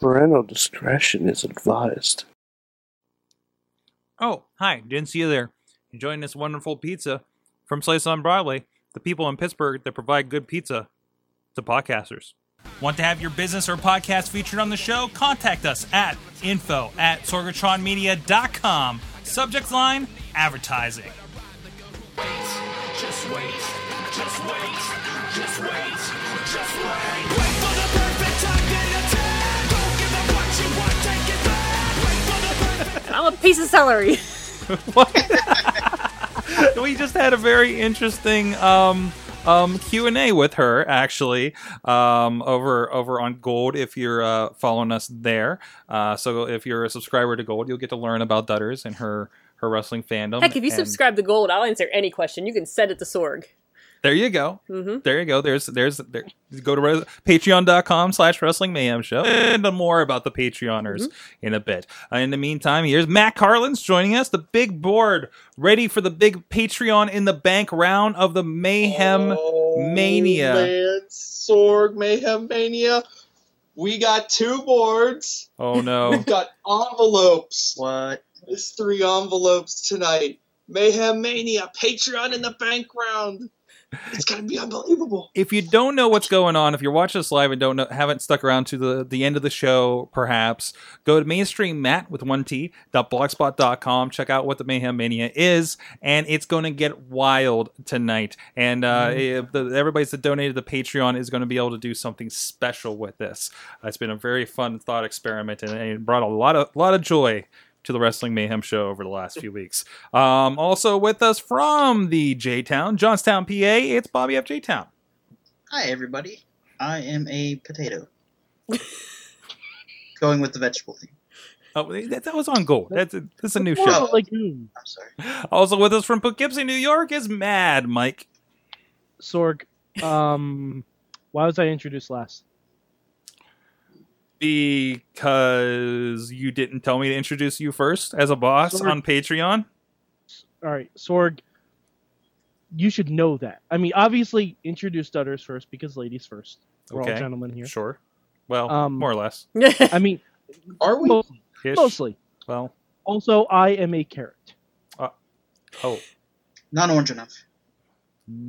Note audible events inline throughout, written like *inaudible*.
Parental discretion is advised. Oh, hi. Didn't see you there. Enjoying this wonderful pizza from Slice on Broadway, the people in Pittsburgh that provide good pizza to podcasters. Want to have your business or podcast featured on the show? Contact us at info at sorgatronmedia.com. Subject line advertising. Just wait, just wait, just wait, just wait. I'm a piece of celery. *laughs* *laughs* we just had a very interesting um, um, Q and A with her actually um, over over on Gold. If you're uh, following us there, uh, so if you're a subscriber to Gold, you'll get to learn about Dudders and her her wrestling fandom. Heck, if you and- subscribe to Gold, I'll answer any question. You can send it to Sorg. There you go. Mhm. There you go. There's there's there. Go to re- patreon.com slash wrestling mayhem show and more about the Patreoners in a bit. Uh, in the meantime, here's Matt Carlins joining us, the big board, ready for the big Patreon in the bank round of the Mayhem Mania. Man, Sorg Mayhem Mania. We got two boards. Oh no. *laughs* We've got envelopes. What? There's three envelopes tonight. Mayhem Mania, Patreon in the bank round. It's gonna be unbelievable. if you don't know what's going on, if you're watching this live and don't know, haven't stuck around to the, the end of the show, perhaps go to mainstream matt with one t dot blogspot.com. Check out what the Mayhem Mania is, and it's going to get wild tonight. And uh, if the, everybody's that donated the Patreon is going to be able to do something special with this. Uh, it's been a very fun thought experiment, and it brought a lot of lot of joy to the Wrestling Mayhem show over the last few weeks. Um, also with us from the J Town, Johnstown, PA, it's Bobby F. J Town. Hi, everybody. I am a potato. Going with the vegetable theme. Oh, that, that was on gold. That's a, that's a new More show. of a legume. I'm sorry. Also with us from Poughkeepsie, New York, is Mad Mike. Sorg, um, why was I introduced last? Because you didn't tell me to introduce you first as a boss Sorry. on Patreon. All right, Sorg, you should know that. I mean, obviously, introduce Dudders first because ladies first. We're Okay. all gentlemen here. Sure. Well, Um, more or less. *laughs* I mean, Are we? mostly. Mostly. Well, Also, I am a carrot. oh. Not orange enough.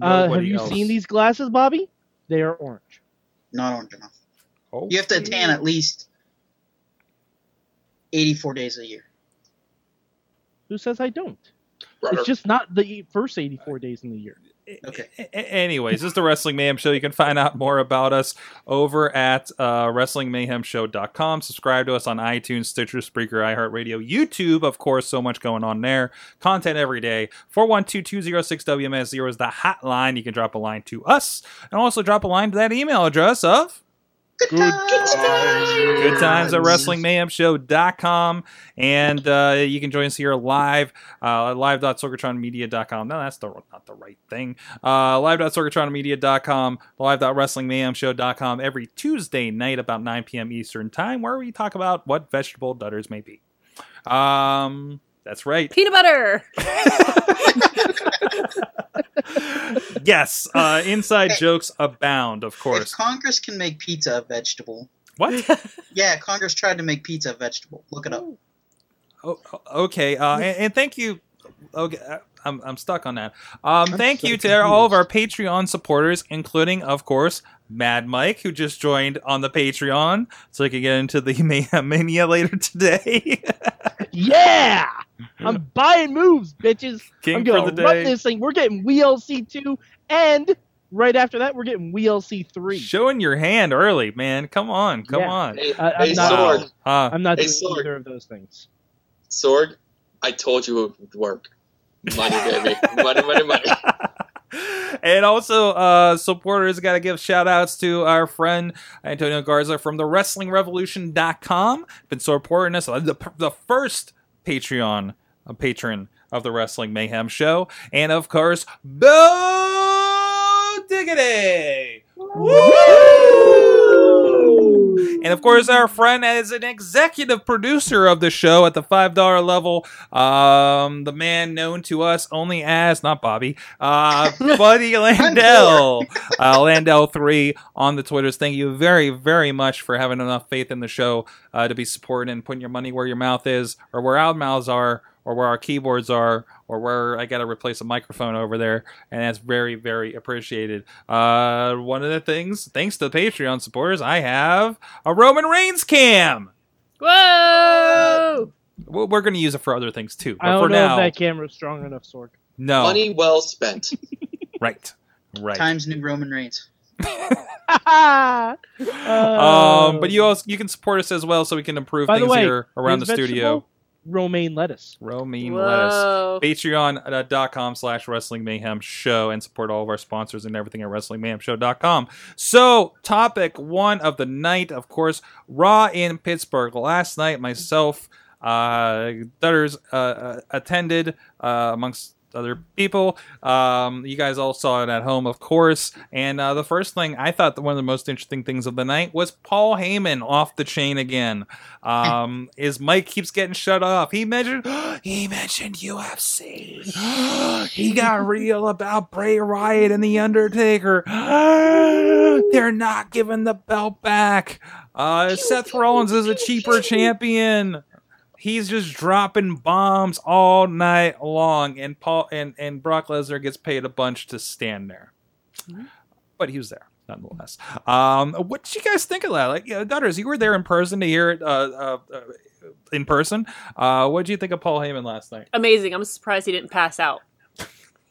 Uh, have you else. seen these glasses, Bobby? They are orange. Not orange enough. Oh. You have to tan at least 84 days a year. Who says I don't? Brother. It's just not the first 84 days in the year. Okay. A- a- Anyways, this is the Wrestling Mayhem Show. You can find out more about us over at uh, WrestlingMayhemShow.com. Subscribe to us on iTunes, Stitcher, Spreaker, iHeartRadio, YouTube, of course. So much going on there. Content every day. 412-206-WMS0 is the hotline. You can drop a line to us and also drop a line to that email address of Good, times. Good times at WrestlingMayhemShow.com. And uh, you can join us here live, uh, live.sorgatronmedia.com. No, that's the, not the right thing. Uh, live.sorgatronmedia.com, live.wrestlingmayhemshow.com every Tuesday night about 9 p.m. Eastern Time, where we talk about what vegetable dudders may be. Um, that's right. Peanut butter. *laughs* Yes, uh, inside Hey. jokes abound, of If course. Congress can make pizza a vegetable. What? *laughs* Yeah, Congress tried to make pizza a vegetable. Look it up. Oh, okay, uh, and, and thank you. Okay, uh, I'm, I'm stuck on that. Um, I'm thank so you to all of our Patreon supporters, including, of course, Mad Mike, who just joined on the Patreon, so he can get into the *laughs* Mania later today. Yeah! I'm buying moves, bitches. King I'm for gonna the run day. this thing. We're getting WLC two, and right after that, we're getting WLC three. Showing your hand early, man. Come on, come Yeah. on. Hey, I- I'm hey not- Sorg, Uh, I'm not Hey, doing Sorg. either of those things. Sorg, I told you it would work. Money, baby. money, money, money. *laughs* and also, uh, supporters got to give shout outs to our friend Antonio Garza from the WrestlingRevolution.com. Been supporting us, the, the first Patreon a patron of the Wrestling Mayhem Show. And of course, Bo Diggity! Woo! And of course, our friend as an executive producer of the show at the $5 level, um, the man known to us only as, not Bobby, uh, *laughs* Buddy Landell. uh, Landell3 on the Twitters. Thank you very, very much for having enough faith in the show uh, to be supporting and putting your money where your mouth is, or where our mouths are, or where our keyboards are, or where I got to replace a microphone over there, and that's very, very appreciated. Uh, one of the things, thanks to the Patreon supporters, I have a Roman Reigns cam. Whoa! We're we're going to use it for other things too, but I for don't know now, if that camera's strong enough, Sorg. no, Money well spent. *laughs* right, right. Times New Roman Reigns. *laughs* *laughs* um, Um, but you also you can support us as well, so we can improve things way, here around the his studio. Vegetable, Romaine lettuce. Romaine lettuce. Whoa. patreon.com slash wrestling mayhem show and support all of our sponsors and everything at wrestlingmayhemshow.com so topic one of the night of course raw in pittsburgh last night myself uh Dudders uh, uh attended uh amongst other people. Um you guys all saw it at home of course. And uh the first thing i thought that one of the most interesting things of the night was paul heyman off the chain again. Um *laughs* his mic keeps getting shut off. He mentioned *gasps* he mentioned ufc *gasps* he got *laughs* real about bray wyatt and the undertaker. *gasps* They're not giving the belt back. Uh seth rollins is a cheaper champion he's just dropping bombs all night long, and Paul and and Brock Lesnar gets paid a bunch to stand there, but he was there nonetheless. Um, what did you guys think of that? Like, yeah, Dudders, you were there in person to hear it. Uh, uh, uh, in person, uh, what did you think of Paul Heyman last night? Amazing. I'm surprised he didn't pass out.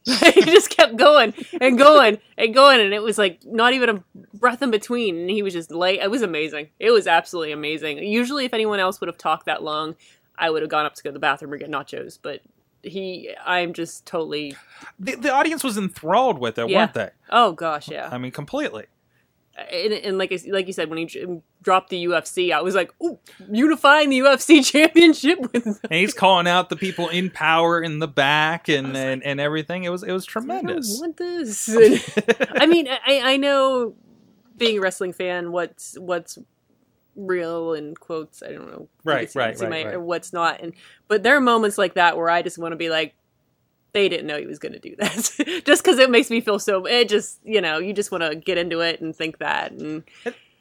*laughs* he just kept going and going and going, and it was like not even a breath in between. And he was just late. It was amazing. It was absolutely amazing. Usually, if anyone else would have talked that long, I would have gone up to go to the bathroom or get nachos. But he, I'm just totally. The, the audience was enthralled with it, Yeah. weren't they? Oh gosh, yeah. I mean, completely. And, and like I, like you said, when he dropped the UFC, I was like, "Ooh, unifying the UFC *laughs* championship with." And he's calling out the people in power in the back and and, and everything. It was it was tremendous. I want this. *laughs* I mean, I, I know being a wrestling fan, what's what's real in quotes. I don't know. Right, right, right, my- right. What's not, and but there are moments like that where I just want to be like, they didn't know he was going to do that, *laughs* just because it makes me feel so. It just you know you just want to get into it and think that, and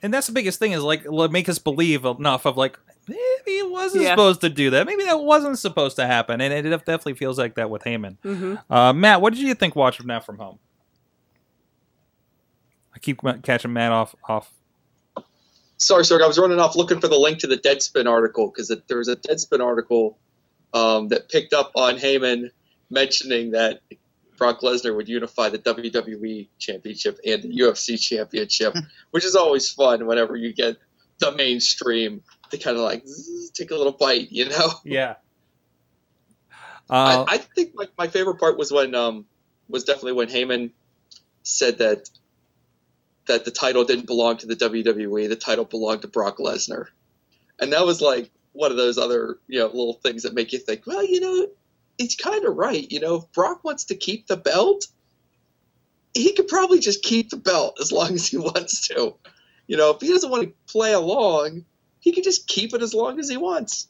And that's the biggest thing is like make us believe enough of like maybe it wasn't Yeah. supposed to do that. Maybe that wasn't supposed to happen. And it definitely feels like that with Heyman. mhm. Uh, Matt, what did you think watching that from home? I keep catching Matt off off. Sorry, sorry. I was running off looking for the link to the Deadspin article because there was a Deadspin article um, that picked up on Heyman mentioning that Brock Lesnar would unify the WWE Championship and the UFC Championship, which is always fun whenever you get the mainstream to kind of like zzz, take a little bite, you know. *laughs* Yeah. Uh, I, I think my, my favorite part was when um was definitely when Heyman said that that the title didn't belong to the WWE, the title belonged to Brock Lesnar, and that was like one of those other you know little things that make you think, well, you know, he's kind of right. You know, if Brock wants to keep the belt, he could probably just keep the belt as long as he *laughs* wants to. You know, if he doesn't want to play along, he can just keep it as long as he wants.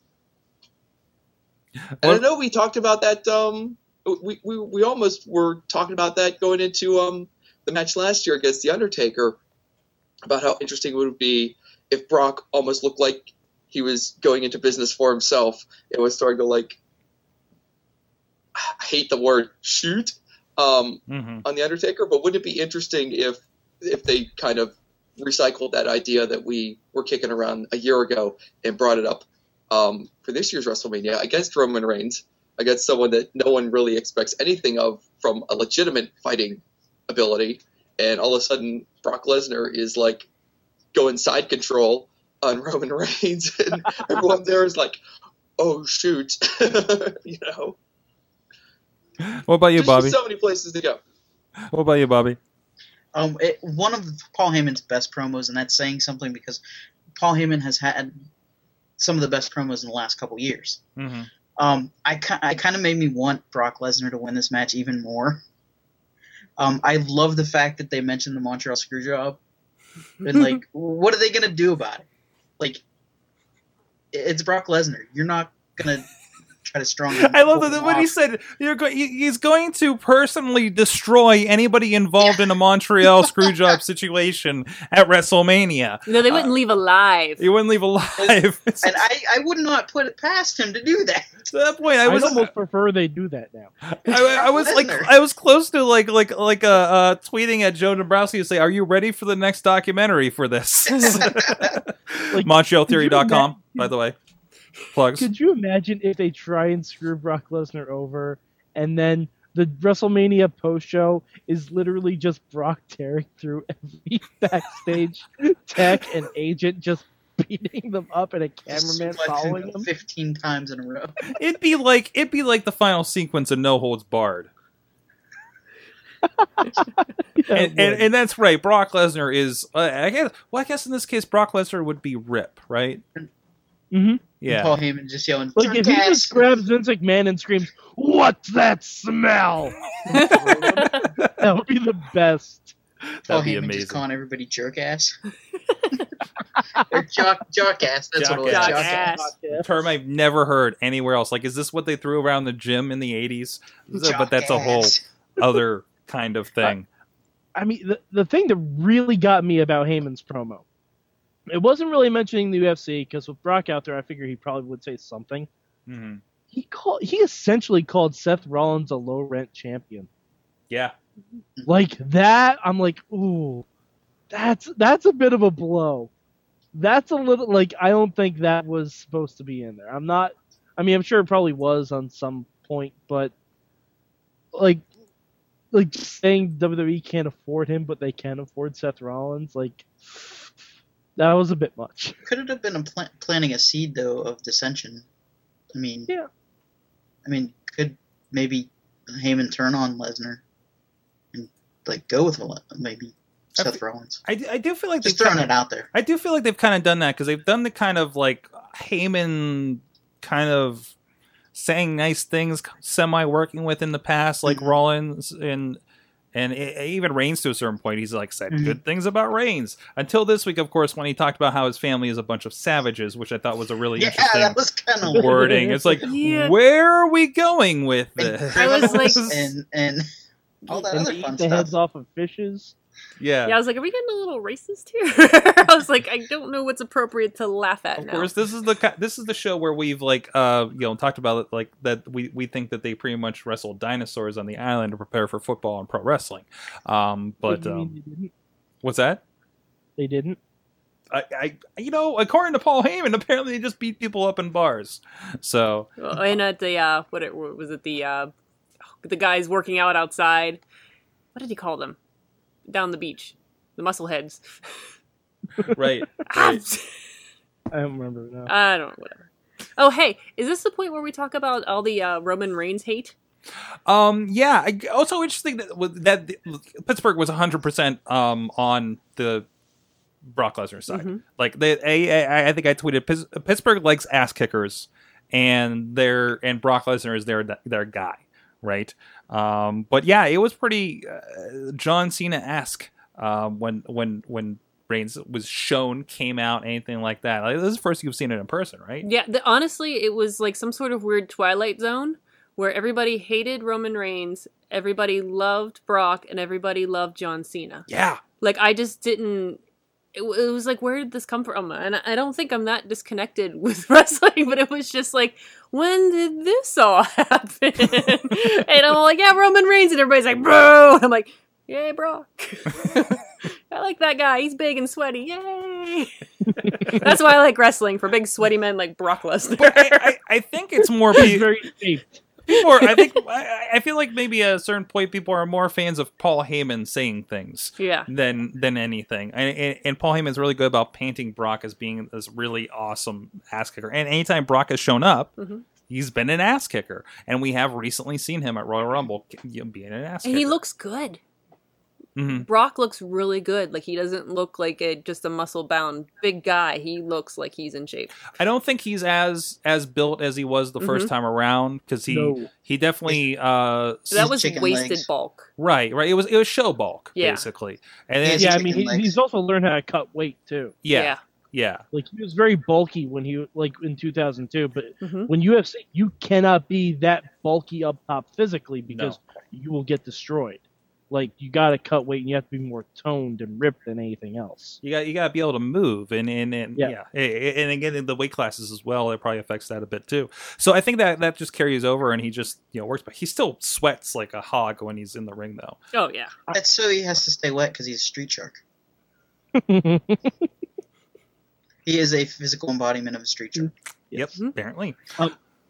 And I know we talked about that. Um, we, we we almost were talking about that going into um the match last year against the Undertaker, about how interesting it would be if Brock almost looked like he was going into business for himself. It was starting to like I hate the word shoot um, mhm. on the Undertaker, but wouldn't it be interesting if if they kind of recycled that idea that we were kicking around a year ago and brought it up um, for this year's WrestleMania against Roman Reigns, against someone that no one really expects anything of from a legitimate fighting ability, and all of a sudden Brock Lesnar is like going side control on Roman *laughs* Reigns, and everyone there is like, "Oh shoot," *laughs* you know. *laughs* What about you, Just Bobby? so many places to go. What about you, Bobby? Um, it, one of Paul Heyman's best promos, and that's saying something because Paul Heyman has had some of the best promos in the last couple years. Mm-hmm. Um, I, I kind of made me want Brock Lesnar to win this match even more. Um, I love the fact that they mentioned the Montreal Screwjob, and like, *laughs* what are they gonna do about it? Like, it's Brock Lesnar. You're not gonna try to strong. *laughs* I love pull that him when he said you're go- he's going to personally destroy anybody involved in a Montreal *laughs* screwjob situation at WrestleMania. No, they wouldn't leave alive. He wouldn't leave alive. And I, I would not put it past him to do that. to that point, I I was almost prefer they do that now. *laughs* I, I was like, I was close to like, like, like, uh, uh tweeting at Joe Dombrowski to say, "Are you ready for the next documentary for this?" Like, MontrealTheory.com, by the way. Plugs. Could you imagine if they try and screw Brock Lesnar over, and then the WrestleMania post show is literally just Brock tearing through every *laughs* backstage tech and agent, just beating them up, and a cameraman Suplex him following them? fifteen times in a row. *laughs* It'd be like it'd be like the final sequence of No Holds Barred. *laughs* Yeah, and, and, and that's right. Brock Lesnar is. Uh, I guess. Well, I guess in this case, Brock Lesnar would be Rip, right? Mhm. Yeah. Paul Heyman just yelling. Like if he just grabs Vince McMahon and screams, "What's that smell?" *laughs* that would be the best. Paul That'd be Heyman amazing. just calling everybody jerk ass. *laughs* or jock jock ass. That's what it was. Jock Jock ass. ass. term I've never heard anywhere else. Like, is this what they threw around the gym in the '80s? but that's a whole other kind of *laughs* thing. I mean, the, the thing that really got me about Heyman's promo, it wasn't really mentioning the UFC because with Brock out there, I figured he probably would say something. hmm He called, he essentially called Seth Rollins a low rent champion. Yeah. Like that, I'm like, ooh, that's that's a bit of a blow. That's a little like I don't think that was supposed to be in there. I'm not. I mean, I'm sure it probably was on some point, but like, like saying WWE can't afford him, but they can afford Seth Rollins, like that was a bit much. Could it have been a pla- planting a seed though of dissension? I mean, Yeah. I mean, could maybe Heyman turn on Lesnar and like go with Le- maybe I Seth fe- Rollins? I, do- I do feel like Just they've throwing kinda- it out there. I do feel like they've kind of done that because they've done the kind of like Heyman kind of saying nice things, semi working with in the past, like Mhm. Rollins and and it, even Reigns to a certain point. He's like said Mhm. good things about Reigns until this week, of course, when he talked about how his family is a bunch of savages, which I thought was a really Yeah, interesting that was kind of wording. It's like, Yeah. where are we going with this? I was like- and and all that and other fun eat the stuff. heads off of fishes. Yeah. Yeah, I was like, are we getting a little racist here? *laughs* I was like, I don't know what's appropriate to laugh at Of now. course, this is the this is the show where we've like uh you know talked about it like that we we think that they pretty much wrestled dinosaurs on the island to prepare for football and pro wrestling. Um, but What do you mean um, what's that? They didn't. I, I you know according to Paul Heyman, apparently they just beat people up in bars. So Well, and at the uh, what, it, was it? The uh, the guys working out outside. What did he call them? Down the beach, the muscleheads. *laughs* right, *laughs* Ah, right. *laughs* I don't remember now. I don't know. Whatever. Oh, hey, is this the point where we talk about all the uh, Roman Reigns hate? Um, yeah. I, also interesting that with- that Pittsburgh was 100 percent um on the Brock Lesnar side. Mhm. Like they, I, I- I think I tweeted Pitts- Pittsburgh likes ass kickers, and their and Brock Lesnar is their their guy, right? Um, but yeah, it was pretty uh, John Cena esque um, when when when Reigns was shown, came out, anything like that. Like, this is the first you've seen it in person, right? Yeah, the, honestly, it was like some sort of weird Twilight Zone where everybody hated Roman Reigns, everybody loved Brock, and everybody loved John Cena. Yeah, Like, I just didn't. It, it was like, where did this come from? And I I don't think I'm that disconnected *laughs* with wrestling, but it was just like, when did this all *laughs* happen? and I'm like, yeah, Roman Reigns, and everybody's like, bro. And I'm like, yay, Brock. *laughs* I like that guy. He's big and sweaty. Yay. That's why I like wrestling for big sweaty men like Brock Lesnar. but I, I, I think it's more It's pe- very safe. People are, I think *laughs* I, I feel like maybe at a certain point people are more fans of Paul Heyman saying things yeah. than than anything. And, and, and Paul Heyman's really good about painting Brock as being this really awesome ass kicker. And anytime Brock has shown up, Mhm. he's been an ass kicker. And we have recently seen him at Royal Rumble being an ass And kicker. he looks good. Hmm Brock looks really good. Like he doesn't look like a just a muscle bound big guy. He looks like he's in shape. I don't think he's as as built as he was the first Mhm. time around because he No. he definitely uh that was wasted legs. bulk. right right it was it was show bulk Yeah. basically and then yeah, I mean, he, he's also learned how to cut weight too. yeah yeah Like he was very bulky when he like in 2002, but Mhm. when UFC, you cannot be that bulky up top physically because you will get destroyed. Like you got to cut weight and you have to be more toned and ripped than anything else. you got you got to be able to move and and, and yeah. Yeah. and again in the weight classes as well it probably affects that a bit too so i think that that just carries over and he just you know works but he still sweats like a hog when he's in the ring though Oh yeah. That's so he has to stay wet because he's a street shark. *laughs* He is a physical embodiment of a street shark. yep Mhm. apparently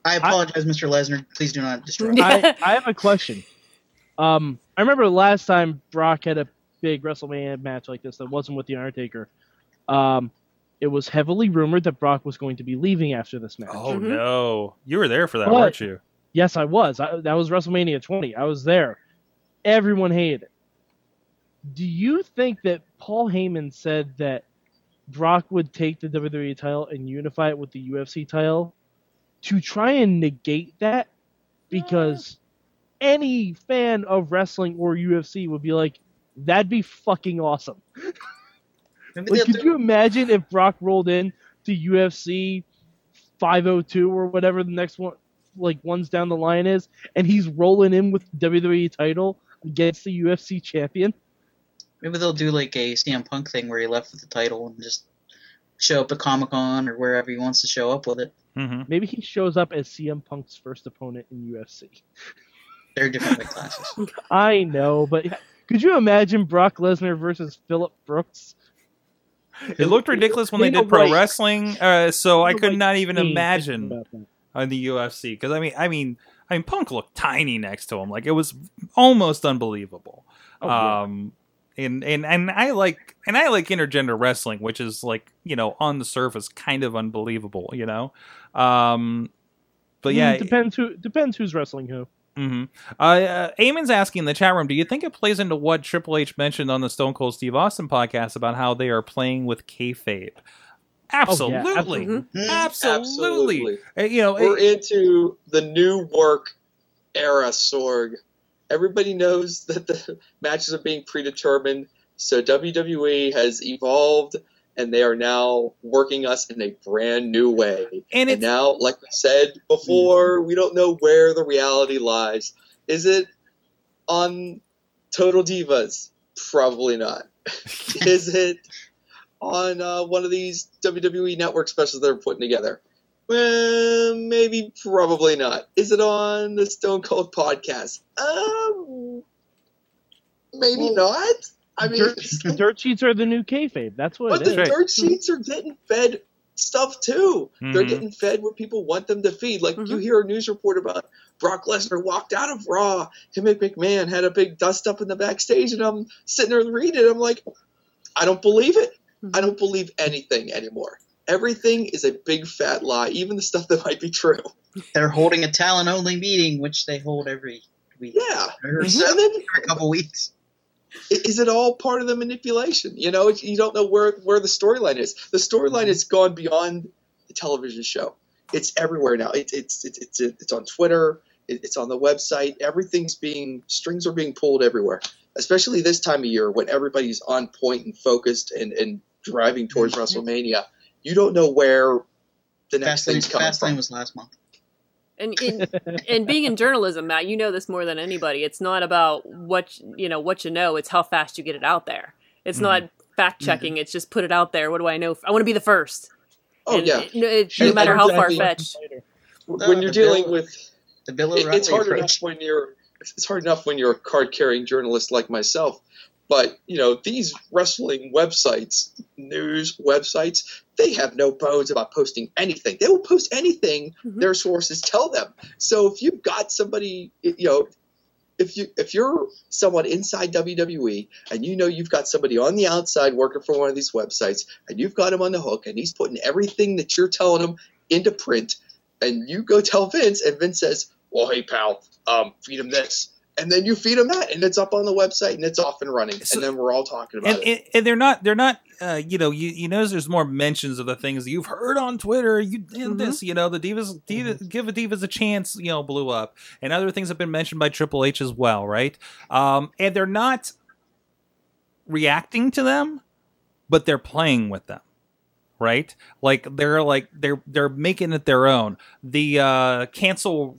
I apologize, Mr. Lesnar. Please do not destroy. me. I, I have a question. Um, I remember last time Brock had a big WrestleMania match like this that wasn't with the Undertaker. Um, it was heavily rumored that Brock was going to be leaving after this match. oh Mhm. no you were there for that What? weren't you Yes, I was. I, that was WrestleMania 20. I was there. Everyone hated it. Do you think that Paul Heyman said that Brock would take the WWE title and unify it with the UFC title to try and negate that? Because any fan of wrestling or UFC would be like, that'd be fucking awesome. Like, could you imagine if Brock rolled in to UFC 502 or whatever the next one, like ones down the line is, and he's rolling in with the WWE title against the UFC champion? Maybe they'll do like a CM Punk thing where he left with the title and just show up at Comic Con or wherever he wants to show up with it. hmm Maybe he shows up as CM Punk's first opponent in UFC. *laughs* They're different weight classes. *laughs* I know, but could you imagine Brock Lesnar versus Philip Brooks? it looked ridiculous when they did pro wrestling uh, so i could not even imagine on the UFC because I mean, I mean, I mean, Punk looked tiny next to him, like it was almost unbelievable. Oh, yeah. um, and and and I like and I like intergender wrestling, which is like you know on the surface kind of unbelievable, you know. Um, but Mm, yeah, depends who depends who's wrestling who. Hmm Uh, uh, Eamon's asking in the chat room, do you think it plays into what Triple H mentioned on the Stone Cold Steve Austin podcast about how they are playing with kayfabe? Absolutely, Mhm. Hmm. absolutely. Uh, You know, We're it- into the new work era, Sorg. Everybody knows that the *laughs* matches are being predetermined, so WWE has evolved and they are now working us in a brand new way. and And now, like we said before, we don't know where the reality lies. Is it on Total Divas? Probably not. *laughs* Is it on uh, one of these WWE Network specials they're putting together? Well, maybe, probably not. Is it on the Stone Cold podcast? Um, maybe not. I mean, dirt, dirt sheets are the new kayfabe. That's what but it the is. right. dirt sheets are getting fed stuff too. They're Mhm. getting fed what people want them to feed. Like you Mhm. hear a news report about Brock Lesnar walked out of Raw. Him and McMahon had a big dust up in the backstage, and I'm sitting there reading it. I'm like, I don't believe it. I don't believe anything anymore. Everything is a big fat lie, even the stuff that might be true. They're holding a talent only meeting, which they hold every week. Yeah. Or And so- then every couple weeks. Is it all part of the manipulation? You know, you don't know where where the storyline is. The storyline mm-hmm. has gone beyond the television show. It's everywhere now. It, it's it's it's it's on Twitter. It, it's on the website. Everything's being strings are being pulled everywhere. Especially this time of year when everybody's on point and focused and and driving towards mm-hmm. WrestleMania. You don't know where the next Fastlane, thing's coming Fastlane from. was last month. And *laughs* in, and being in journalism, Matt, you know this more than anybody. It's not about what you know, what you know. It's how fast you get it out there. It's not fact checking. It's just put it out there. What do I know? I want to be the first. Oh And yeah. it- it- no matter how far fetched. When you're dealing with The Bill it, O'Reilly it's hard enough when you're it's hard enough when you're a card carrying journalist like myself but you know these wrestling websites news websites they have no bones about posting anything they will post anything Mhm. their sources tell them so if you've got somebody you know if you if you're someone inside WWE and you know you've got somebody on the outside working for one of these websites and you've got him on the hook and he's putting everything that you're telling him into print and you go tell Vince and Vince says, "Well, hey pal, um, feed him this." And then you feed them that, and it's up on the website, and it's off and running, So- and then we're all talking about and, it. and, and they're not they're not uh, you know you, you notice there's more mentions of the things you've heard on Twitter you did Mhm. this you know the divas, divas give a divas a chance you know blew up and other things have been mentioned by Triple H as well right um, and they're not reacting to them but they're playing with them right? Like they're like they're they're making it their own. The uh cancel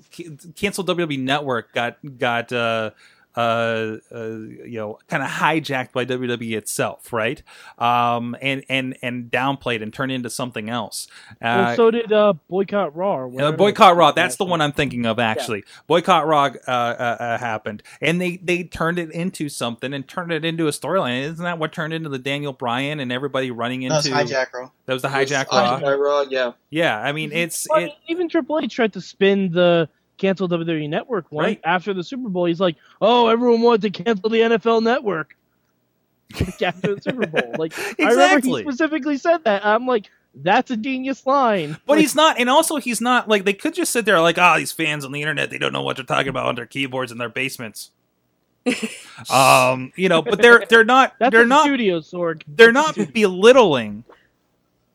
cancel WWE network got got uh uh, uh, you know, kind of hijacked by WWE itself, right? Um, and and and downplayed and turned into something else. Uh, well, so did uh, Boycott Raw. or uh. Boycott Raw. That's the one I'm thinking of. Actually, Boycott Raw uh, uh, uh, happened, and they they turned it into something and turned it into a storyline. Isn't that what turned into the Daniel Bryan and everybody running into? That was hijack Raw. That was the It was hijack Raw. Hijack Raw, yeah. Yeah, I mean it's Well, it. even Triple H tried to spin the cancel WWE Network one Right. after the Super Bowl. He's like, "Oh, everyone wanted to cancel the NFL Network *laughs* like, after the Super Bowl." Like, I remember he specifically said that. I'm like, "That's a genius line." But Like, he's not, and also he's not like they could just sit there like, ah, these fans on the internet, they don't know what they're talking about on their keyboards in their basements. *laughs* um, you know, but they're they're not *laughs* that's they're not studio Sorg. they're not belittling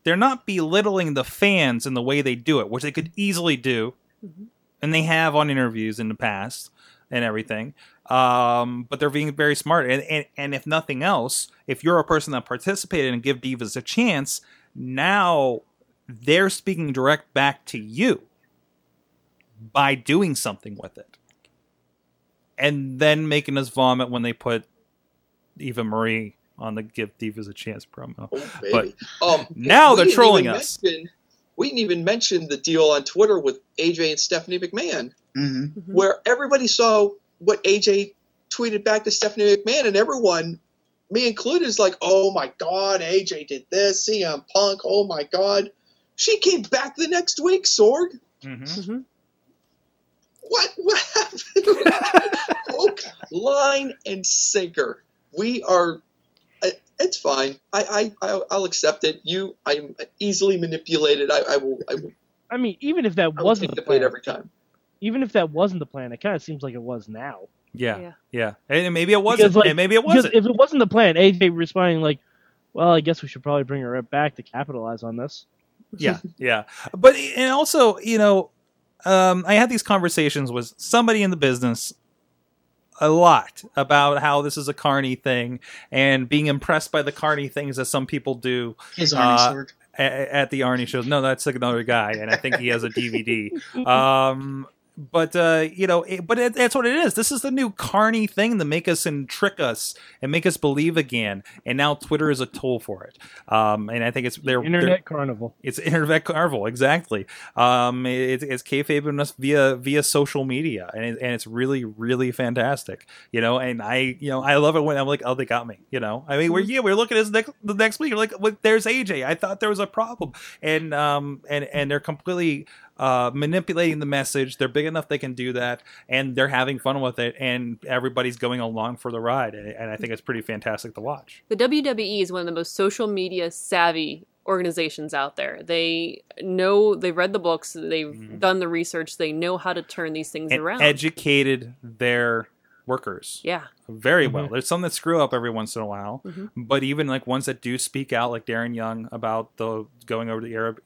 they're not belittling the fans in the way they do it, which they could easily do, Mhm. And they have on interviews in the past and everything. Um, but they're being very smart, and, and and if nothing else, if you're a person that participated and give divas a chance, now they're speaking direct back to you by doing something with it, and then making us vomit when they put Eva Marie on the Give Divas a Chance promo. Oh, baby. um, now they're trolling us. mention- we didn't even mention the deal on Twitter with AJ and Stephanie McMahon, hmm where everybody saw what AJ tweeted back to Stephanie McMahon, and everyone, me included, is like, "Oh my God, AJ did this, CM Punk. Oh my God." She came back the next week, Sorg. Mhm. Mhm. What? What happened? *laughs* Hook, line, and sinker. We are. I- It's fine. I, I, I I'll accept it. You, I'm easily manipulated. I, I will. I will, I mean, even if that I wasn't take the the plan, every time. even if that wasn't the plan, it kind of seems like it was now. Yeah, Yeah. yeah, and maybe it wasn't, Because, like, and maybe it wasn't. if it wasn't the plan, AJ responding like, "Well, I guess we should probably bring her back to capitalize on this." yeah, yeah. But and also, you know, um, I had these conversations with somebody in the business a lot about how this is a carny thing and being impressed by the carny things that some people do His Arnie Uh, Sorg. a- at the Arnie shows. No, that's like another guy, and I think he has a DVD. *laughs* Um, but uh, you know, it, but it, that's what it is. This is the new carny thing to make us and trick us and make us believe again. And now Twitter is a tool for it. Um, and I think it's they're, Internet they're- carnival. it's *laughs* internet carnival, exactly. Um, it, it's kayfabing us via via social media, and it, and it's really really fantastic. You know, and I you know I love it when I'm like, oh, they got me. You know, I mean, we're yeah, we're looking at next the next week. You're like, look, there's AJ. I thought there was a problem, and um and and they're completely uh, manipulating the message. They're big enough they can do that, and they're having fun with it, and everybody's going along for the ride. And, and I think it's pretty fantastic to watch. The WWE is one of the most social media savvy organizations out there. They know, they've read the books, they've Mhm. done the research, they know how to turn these things And around. educated their workers. yeah. very well. Mhm. There's some that screw up every once in a while, Mhm. but even like ones that do speak out, like Darren Young about the going over to the Arab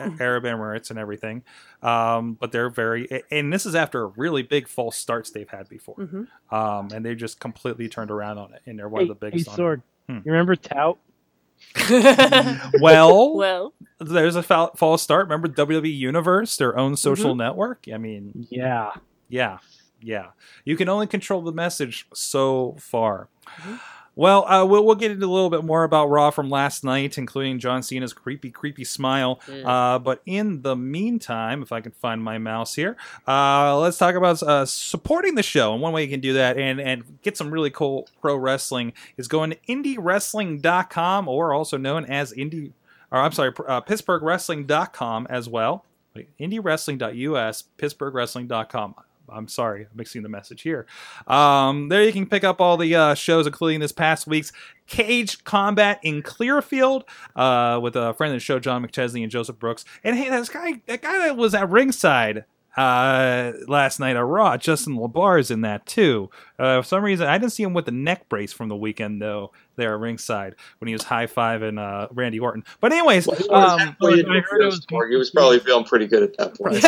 Arab Emirates and everything. Um, but they're very, and this is after really big false starts they've had before, hmm um, and they just completely turned around on it, and they're one Hey, of the hey biggest. on. Sorg, Hmm. you remember Tout? *laughs* Well, *laughs* well, there's a fa- false start. Remember WWE Universe, their own social Mm-hmm. network. I mean, Yeah. Yeah, yeah. You can only control the message so far. Mhm. Well, uh, we'll we'll get into a little bit more about Raw from last night, including John Cena's creepy, creepy smile. Mm. Uh, but in the meantime, if I can find my mouse here, uh, let's talk about uh, supporting the show. And one way you can do that and and get some really cool pro wrestling is going to IndieWrestling.com, or also known as Indie, or I'm sorry, uh, PittsburghWrestling.com as well. IndieWrestling.us, PittsburghWrestling.com. I'm sorry, I'm mixing the message here. Um, there you can pick up all the uh, shows, including this past week's Cage Combat in Clearfield uh, with a friend of the show, John McChesney and Joseph Brooks. And hey, this guy, that guy that was at ringside, uh, last night on Raw. Justin Labar's in that too. Uh, for some reason, I didn't see him with the neck brace from the weekend though. There at ringside when he was high fiving uh, Randy Orton. But anyways, Well, he was um, I heard it was- He was probably feeling pretty good at that point.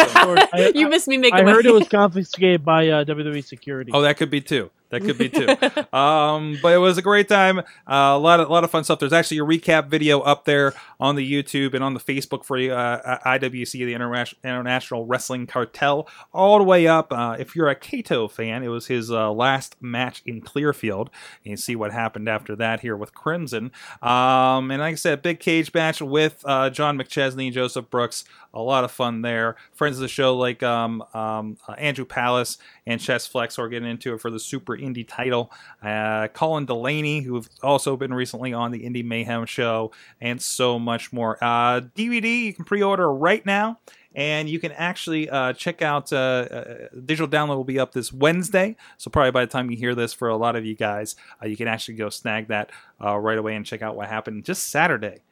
I, *laughs* you missed me making I my heard it was *laughs* confiscated by uh, WWE security. Oh, that could be too. That could be too. *laughs* um, but it was a great time. Uh, a lot of a lot of fun stuff. There's actually a recap video up there on the YouTube and on the Facebook for uh, IWC, the Interna- International Wrestling Cartel, all the way up. Uh, if you're a Kato fan, it was his uh, last match in Clearfield. You can see what happened after that here with Crimson. Um, and like I said, big cage match with uh, John McChesney, and Joseph Brooks. A lot of fun there. Friends of the show like um, um, uh, Andrew Palace and Chess Flex are getting into it for the Super Indie title. Uh, Colin Delaney, who've also been recently on the Indie Mayhem show, and so much more. Uh, DVD you can pre-order right now. And you can actually uh, check out uh, uh, digital download will be up this Wednesday. So probably by the time you hear this, for a lot of you guys, uh, you can actually go snag that uh, right away and check out what happened just Saturday.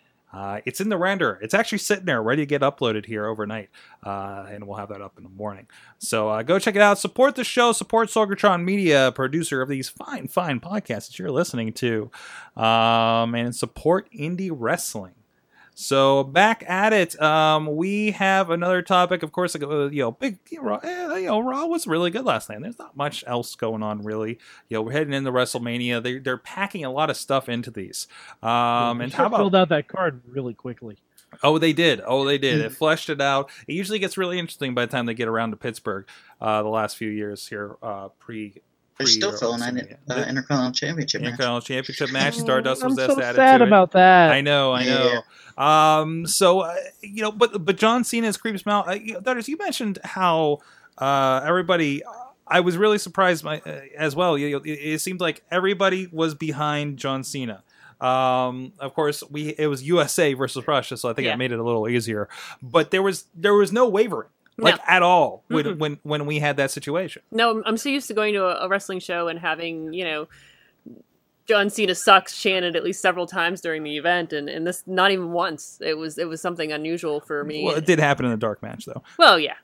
It's in the render. It's actually sitting there, ready to get uploaded here overnight, and we'll have that up in the morning. So go check it out. Support the show. Support Sorgatron Media, producer of these fine, fine podcasts that you're listening to, um, and support indie wrestling. So back at it, um, we have another topic. Of course, uh, you know, big, you know, Raw, eh, you know, Raw was really good last night. There's not much else going on really. You know, we're heading into WrestleMania. They, they're packing a lot of stuff into these. Um, and how about filled out that card really quickly? Oh, they did. Oh, they did. It fleshed it out. It usually gets really interesting by the time they get around to Pittsburgh. Uh, the last few years here, uh, pre. They're still pre- filling in it. Uh, Intercontinental Championship match. Intercontinental Championship match. Stardust I'm was so just sad to about that. I know, I know. Um, so uh, you know, but but John Cena's creeps me out. Uh, you know, Dudders, you mentioned how uh, everybody. I was really surprised by, uh, as well. You know, it, it seemed like everybody was behind John Cena. Um, of course, we it was USA versus Russia, so I think Yeah. it made it a little easier. But there was there was no wavering, like No. at all, when, Mm-mm. when when we had that situation. No, I'm- I'm so used to going to a, a wrestling show and having, you know, John Cena sucks chanted at least several times during the event, and, and this not even once. It was it was something unusual for me. Well, it did happen in the dark match, though. Well, yeah,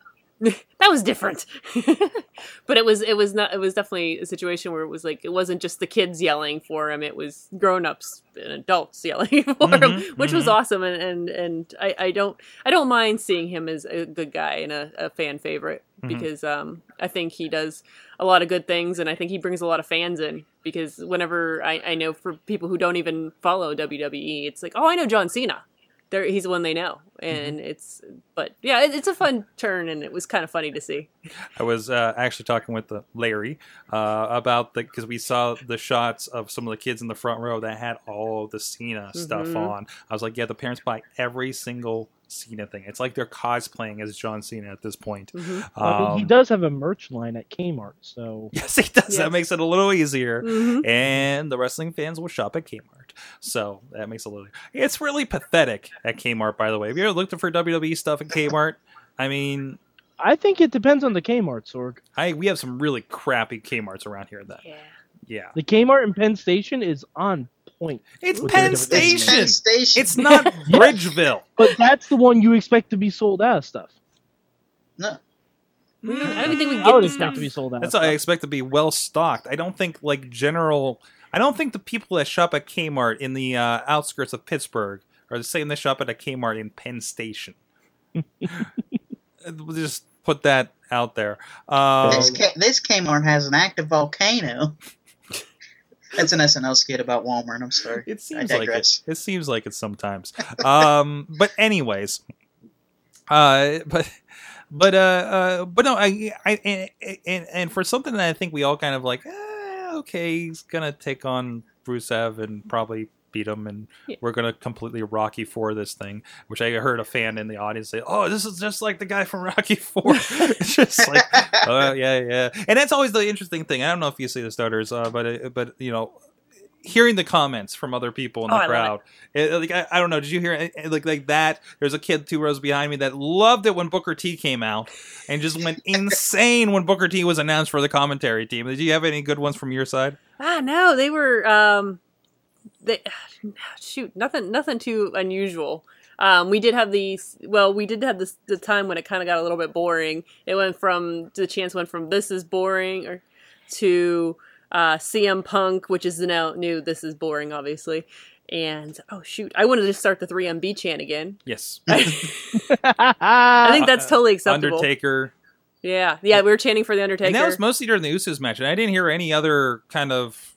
*laughs* that was different. *laughs* but it was it was not it was definitely a situation where it was like it wasn't just the kids yelling for him; it was grown ups and adults *laughs* yelling for him, Mhm, which was mhm. awesome. And and and I, I don't I don't mind seeing him as a good guy and a, a fan favorite Mhm. because um I think he does a lot of good things and I think he brings a lot of fans in because whenever I, I know for people who don't even follow WWE, it's like oh I know John Cena. There, he's the one they know, and it's. But yeah, it, it's a fun turn, and it was kind of funny to see. *laughs* I was uh, actually talking with the Larry uh, about the because we saw the shots of some of the kids in the front row that had all the Cena stuff Mhm. on. I was like, yeah, the parents buy every single Cena thing. It's like they're cosplaying as John Cena at this point. Mhm. I mean, he Um, does have a merch line at Kmart, so *laughs* Yes, he does. Yes. That makes it a little easier. Mhm. And the wrestling fans will shop at Kmart. So that makes a little. It's really pathetic at Kmart, by the way. Have you ever looked for WWE stuff at Kmart? I mean, I think it depends on the Kmart, Sorg. I we have some really crappy Kmarts around here. Then, Yeah. yeah, The Kmart in Penn Station is on point, it's Penn Station. Penn Station. It's not *laughs* Bridgeville. but that's the one you expect to be sold out of stuff. no. Mm, we don't- I don't think we I get would the expect stuff. to be sold out. That's of what I expect to be well stocked. I don't think like general. I don't think the people that shop at Kmart in the uh, outskirts of Pittsburgh are the same that shop at a Kmart in Penn Station. We'll *laughs* just put that out there. Um, This, K- this Kmart has an active volcano. *laughs* That's an SNL skit about Walmart. I'm sorry. It seems like it. It seems like it sometimes. um, *laughs* but anyways, uh, but but uh, uh, but no, I, I and, and and for something that I think we all kind of like, eh, okay, he's gonna take on Rusev and probably beat him, and Yeah. we're gonna completely Rocky Four this thing. Which I heard a fan in the audience say, "Oh, this is just like the guy from Rocky 4. it's *laughs* *laughs* just like oh yeah, yeah, and that's always the interesting thing. I don't know if you see the starters, uh, but it, but you know, hearing the comments from other people in Oh, the I love crowd, it, like I, I don't know, did you hear it? It- like like that? There's a kid two rows behind me that loved it when Booker T came out, and just went *laughs* insane when Booker T was announced for the commentary team. Did you have any good ones from your side? Ah, no, they were. Um, they *sighs* shoot nothing, nothing too unusual. Um, we did have the Well, we did have this the time when it kind of got a little bit boring. It went from the chance went from this is boring or to uh, CM Punk, which is the now new this is boring, obviously. And oh shoot, I wanted to start the 3MB chant again. Yes. *laughs* *laughs* I think that's totally acceptable. Undertaker. Yeah, yeah, we were chanting for the Undertaker. And that was mostly during the Usos match, and I didn't hear any other kind of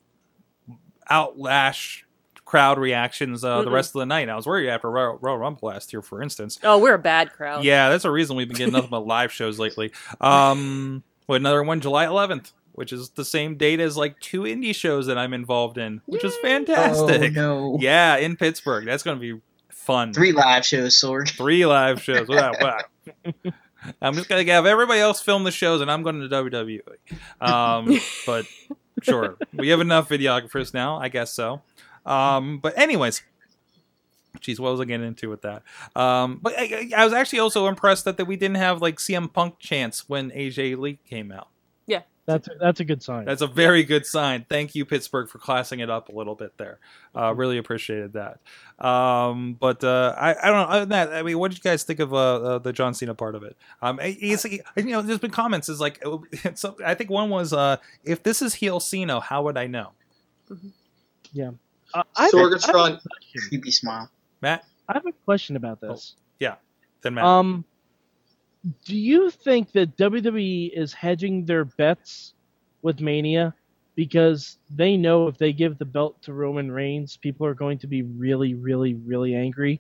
outlash crowd reactions uh, the rest of the night. I was worried after Royal, Royal Rumble last year, for instance. oh, we're a bad crowd. Yeah, that's a reason we've been getting nothing but live shows lately. Um, well, another one, July 11th, which is the same date as like two indie shows that I'm involved in, which is fantastic. Oh no! Yeah, in Pittsburgh. That's going to be fun. Three live shows, Sorg. Three live shows. Wow, wow. *laughs* I'm just gonna have everybody else film the shows, and I'm going to WWE. Um, *laughs* but sure, we have enough videographers now. I guess so. Um, but anyways, geez, what was I getting into with that? Um, but I, I was actually also impressed that, that we didn't have like CM Punk chance when AJ Lee came out. That's that's a good sign. That's a very good sign. Thank you, Pittsburgh, for classing it up a little bit there. Uh, really appreciated that. Um, but uh, I, I don't know. Other than that, I mean, what did you guys think of uh, uh, the John Cena part of it? Um, he's, you know, there's been comments. Is like, *laughs* so I think one was, uh, if this is heel Cena, how would I know? yeah. Uh, I, have a- I, have a Sorgatron, question. Creepy smile. Matt, I have a question about this. Yeah. Then Matt. Um, do you think that WWE is hedging their bets with Mania because they know if they give the belt to Roman Reigns, people are going to be really, really, really angry.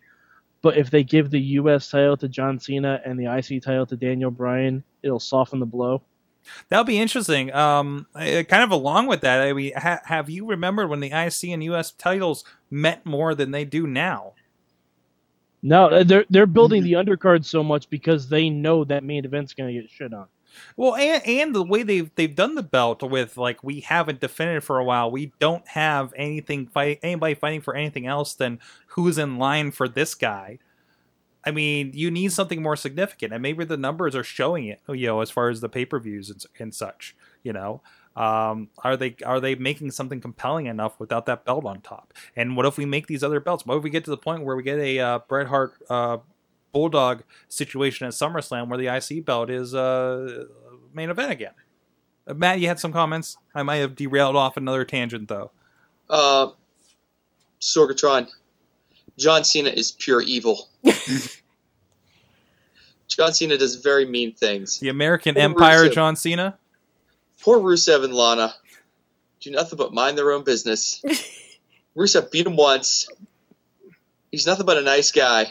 But if they give the U.S. title to John Cena and the IC title to Daniel Bryan, it'll soften the blow. That'll be interesting. Um, uh, kind of along with that, I mean, ha- have you remembered when the IC and US titles meant more than they do now? No, they're they're building mhm. the undercard so much because they know that main event's going to get shit on. Well, and and the way they've they've done the belt with like we haven't defended for a while. We don't have anything fight anybody fighting for anything else than who's in line for this guy. I mean, you need something more significant, and maybe the numbers are showing it. You know, as far as the pay per views and, and such. You know, um, are they are they making something compelling enough without that belt on top? And what if we make these other belts? What if we get to the point where we get a uh, Bret Hart uh, Bulldog situation at SummerSlam where the IC belt is uh, main event again? Uh, Matt, you had some comments. I might have derailed off another tangent though. uh, Sorgatron, John Cena is pure evil. *laughs* John Cena does very mean things. The American Empire, John Cena. Poor Rusev and Lana do nothing but mind their own business. *laughs* Rusev beat him once. He's nothing but a nice guy.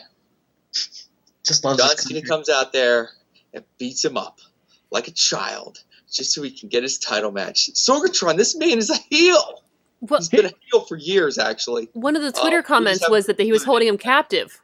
Just loves John Cena comes out there and beats him up like a child just so he can get his title match. Sorgatron, this man is a heel. Well, He's been a heel for years, actually. one of the Oh, Twitter we comments was that he was *laughs* holding him captive.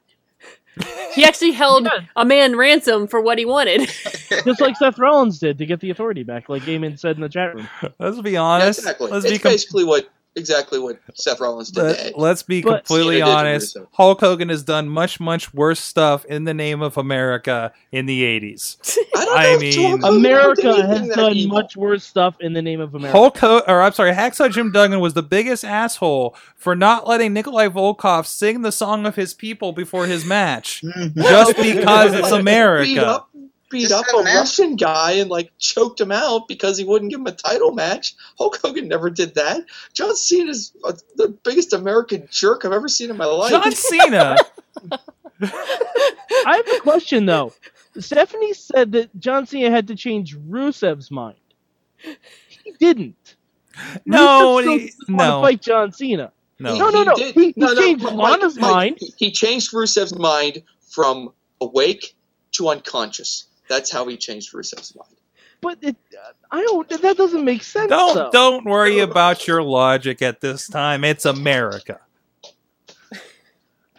He actually held a man ransom for what he wanted. *laughs* Just like Seth Rollins did to get the authority back, like Gaiman said in the chat room. Let's be Yeah, honest. exactly. Let's it's be com- basically what exactly what Seth Rollins did. to Let, us be But- completely Cena did honest. Hulk Hogan has done much, much worse stuff in the name of America in the 80s. *laughs* I don't I mean, America has done evil. much worse stuff in the name of America. Hulk Ho- or I'm sorry, Hacksaw Jim Duggan was the biggest asshole for not letting Nikolai Volkov sing the song of his people before his match, *laughs* just because it's *laughs* Beat America. Up, beat Just up a an ass- Russian guy and like choked him out because he wouldn't give him a title match. Hulk Hogan never did that. John Cena's uh, the biggest American jerk I've ever seen in my life. John *laughs* Cena. I have a question though. Stephanie said that John Cena had to change Rusev's mind. He didn't. No, Rusev still he- doesn't wanna no. fight John Cena. No. No, no, no. did- He- he changed Mike- Lana's Mike, mind. He, he changed Rusev's mind from awake to unconscious. That's how he changed Rusev's mind. But it, uh, I don't. That doesn't make sense. Don't though. don't worry about your logic at this time. It's America.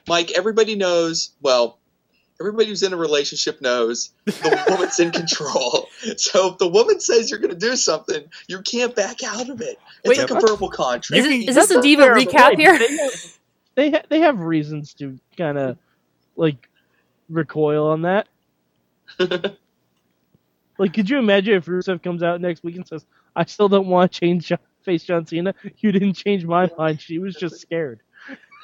Mike, everybody knows. Well, everybody who's in a relationship knows the *laughs* woman's in control. So if the woman says you're going to do something, you can't back out of it. It's Wait, like a verbal contract. Is, You it, can- is this a diva recap wait, here? They have, they, ha- they have reasons to kind of like recoil on that. *laughs* Like, could you imagine if Rusev comes out next week and says, "I still don't want to change John, face John Cena. You didn't change my mind. She was just scared."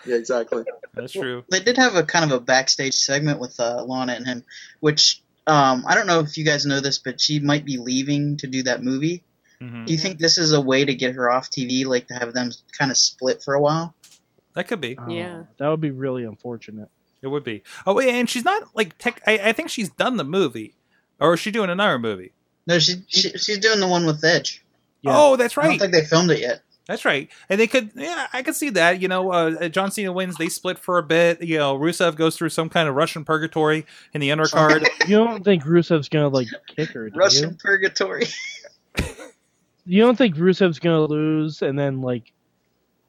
Yeah, exactly. That's true. They did have a kind of a backstage segment with uh, Lana and him, which um, I don't know if you guys know this, but she might be leaving to do that movie. hmm Do you think this is a way to get her off TV, like to have them kind of split for a while? That could be. Oh, Yeah. that would be really unfortunate. It would be. Oh, wait, and she's not like tech. I, I think she's done the movie, or is she doing another movie? No, she, she she's doing the one with Edge. Yeah. Oh, that's I don't right. think they filmed it yet. That's right. And they could, yeah, I could see that. You know, uh, John Cena wins. They split for a bit. You know, Rusev goes through some kind of Russian purgatory in the undercard. You don't think Rusev's gonna like kick her? Do Russian you? Purgatory. *laughs* you don't think Rusev's gonna lose and then like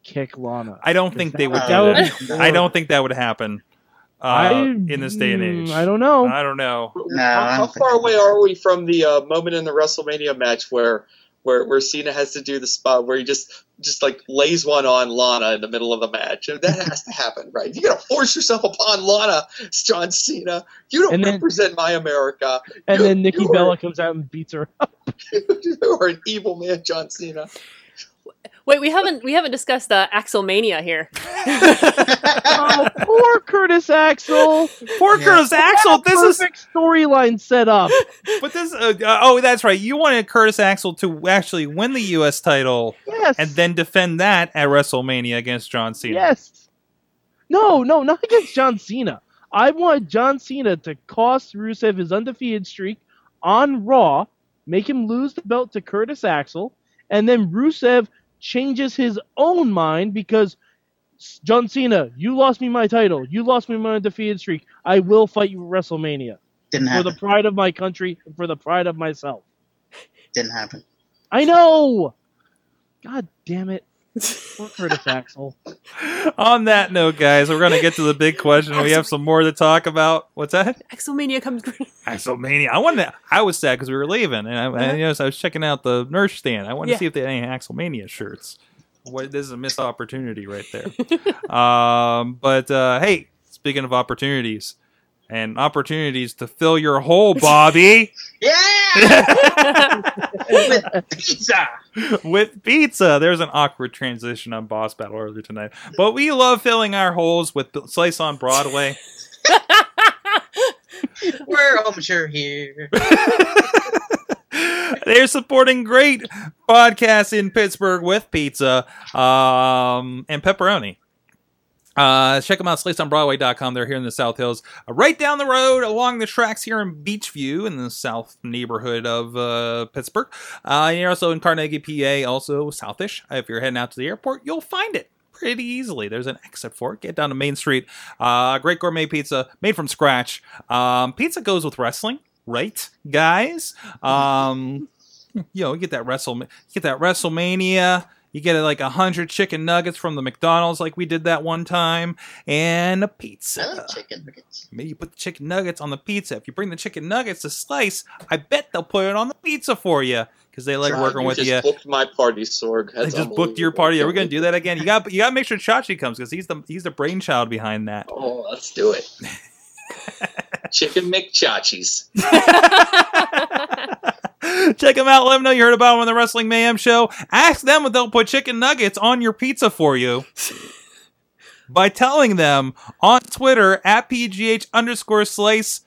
kick Lana? I don't think they would do That would be I don't think that would happen uh, I- in this day and mm, age. I don't know. I don't know. No, how how far away are we from the uh, moment in the WrestleMania match where where where Cena has to do the spot where he just just like lays one on Lana in the middle of the match? That has to happen, right? You gotta force yourself upon Lana, John Cena. You don't And then- represent my America. and You- then Nikki you are- Bella comes out and beats her. up. *laughs* you are an evil man, John Cena. Wait, we haven't we haven't discussed uh, Axelmania here. *laughs* oh, poor Curtis Axel. Poor Yeah. Curtis Axel. This is, perfect storyline set up. *laughs* but this. Uh, uh, oh, that's right. You wanted Curtis Axel to actually win the U.S. title Yes. and then defend that at WrestleMania against John Cena. Yes. No, no, not against John Cena. I want John Cena to cost Rusev his undefeated streak on Raw, make him lose the belt to Curtis Axel, and then Rusev changes his own mind because John Cena, you lost me my title, you lost me my undefeated streak. I will fight you at WrestleMania Didn't for the pride of my country for the pride of myself. Didn't happen. I know. God damn it. Poor Curtis Axel. On that note, guys, we're going to get to the big question. We have some more to talk about. What's that? Axelmania comes. Axelmania. I wanted. To, I was sad because we were leaving, and I, I, you know, so I was checking out the nurse stand. I wanted Yeah. to see if they had any Axelmania shirts. What this is a missed opportunity right there. *laughs* um, but uh, hey, speaking of opportunities and opportunities to fill your hole, Bobby, *laughs* Yeah! *laughs* With pizza! with pizza. There's an awkward transition on Boss Battle earlier tonight, but we love filling our holes with Slice on Broadway. *laughs* We're all mature here. They're supporting great podcasts in Pittsburgh with pizza um, and pepperoni. Uh, check them out, sliceonbroadway.com. They're here in the South Hills, uh, right down the road along the tracks here in Beechview in the south neighborhood of uh, Pittsburgh. Uh, you're also in Carnegie, PA, also southish. If you're heading out to the airport, you'll find it pretty easily. There's an exit for it. Get down to Main Street. Uh, great gourmet pizza made from scratch. Um, pizza goes with wrestling, right, guys? Um, you know, you get that Wrestle, get that WrestleMania. You get like a hundred chicken nuggets from the McDonald's, like we did that one time, and a pizza. I like chicken nuggets. Maybe you put the chicken nuggets on the pizza. If you bring the chicken nuggets to slice, I bet they'll put it on the pizza for you because they like God, working you with just you. booked my party, Sorg. They That's just booked your party. Are we gonna do that again? You got you got to make sure Chachi comes because he's the he's the brainchild behind that. Oh, let's do it. *laughs* *laughs* Chicken McChachis. *laughs* Check them out. Let them know you heard about them on the Wrestling Mayhem show. Ask them if they'll put chicken nuggets on your pizza for you *laughs* by telling them on Twitter at PGH underscore slice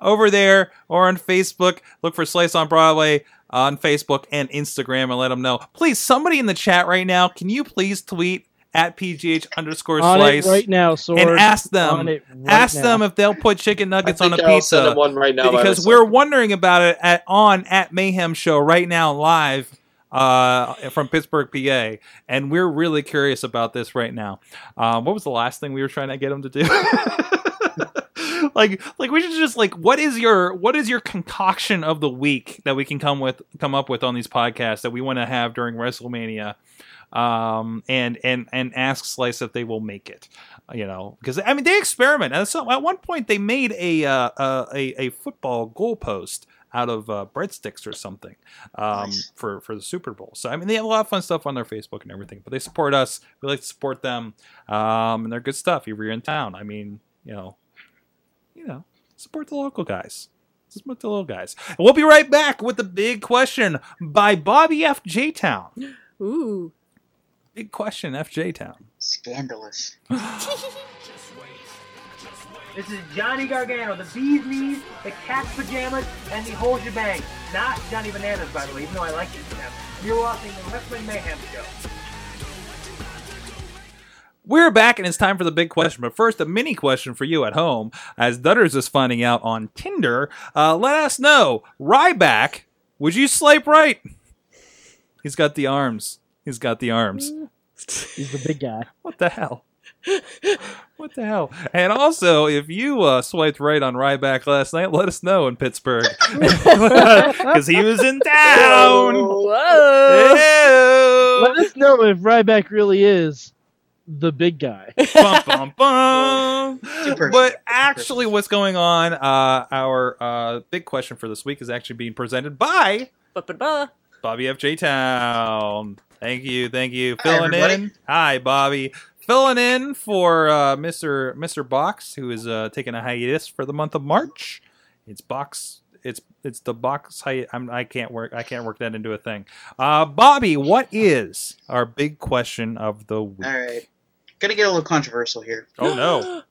over there or on Facebook. Look for Slice on Broadway uh, on Facebook and Instagram and let them know. Please, somebody in the chat right now, can you please tweet at PGH underscore On slice it right now, Sorg. and ask them right ask now. them if they'll put chicken nuggets on a think I'll send pizza one right now because we're wondering about it at on at Mayhem Show right now live uh, from Pittsburgh, PA, and we're really curious about this right now. Um, what was the last thing we were trying to get them to do? *laughs* like, like we should just like, what is your what is your concoction of the week that we can come with come up with on these podcasts that we want to have during WrestleMania? Um, and and and ask Slice if they will make it you know because i mean they experiment and so at one point they made a uh, a, a football goalpost out of uh, breadsticks or something um, Nice. for for the Super Bowl. So I mean, they have a lot of fun stuff on their Facebook and everything. But they support us. We like to support them, um, and they're good stuff. If you're in town, I mean, you know, you know, support the local guys. Support the little guys. And we'll be right back with the big question by Bobby F. J. Town. Ooh. Big question, FJ Town. Scandalous. *gasps* This is Johnny Gargano, the bee's knees, the cat's pajamas, and the whole shebang. Not Johnny Bananas, by the way, even though I like it to them. You're watching the Wrestling Mayhem Show. We're back, and it's time for the big question. But first, a mini question for you at home. As Dudders is finding out on Tinder, uh, let us know. Ryback, would you swipe right? He's got the arms. He's got the arms. *laughs* He's the big guy. What the hell? What the hell? And also, if you uh, swiped right on Ryback last night, let us know in Pittsburgh *laughs* *laughs* because he was in town. Whoa! Ew. Let us know if Ryback really is the big guy. bum, bum, bum. But actually, what's going on? Uh, our uh, big question for this week is actually being presented by Ba-ba-ba. Bobby F. J. Town. Thank you, thank you. Hi, Filling everybody. in. Hi, Bobby. Filling in for uh, Mr. Mr. Box, who is uh, taking a hiatus for the month of March. It's Box. It's it's the box height. I'm, I can't work. I can't work that into a thing. Uh, Bobby, what is our big question of the week? All right. Gonna get a little controversial here. Oh no!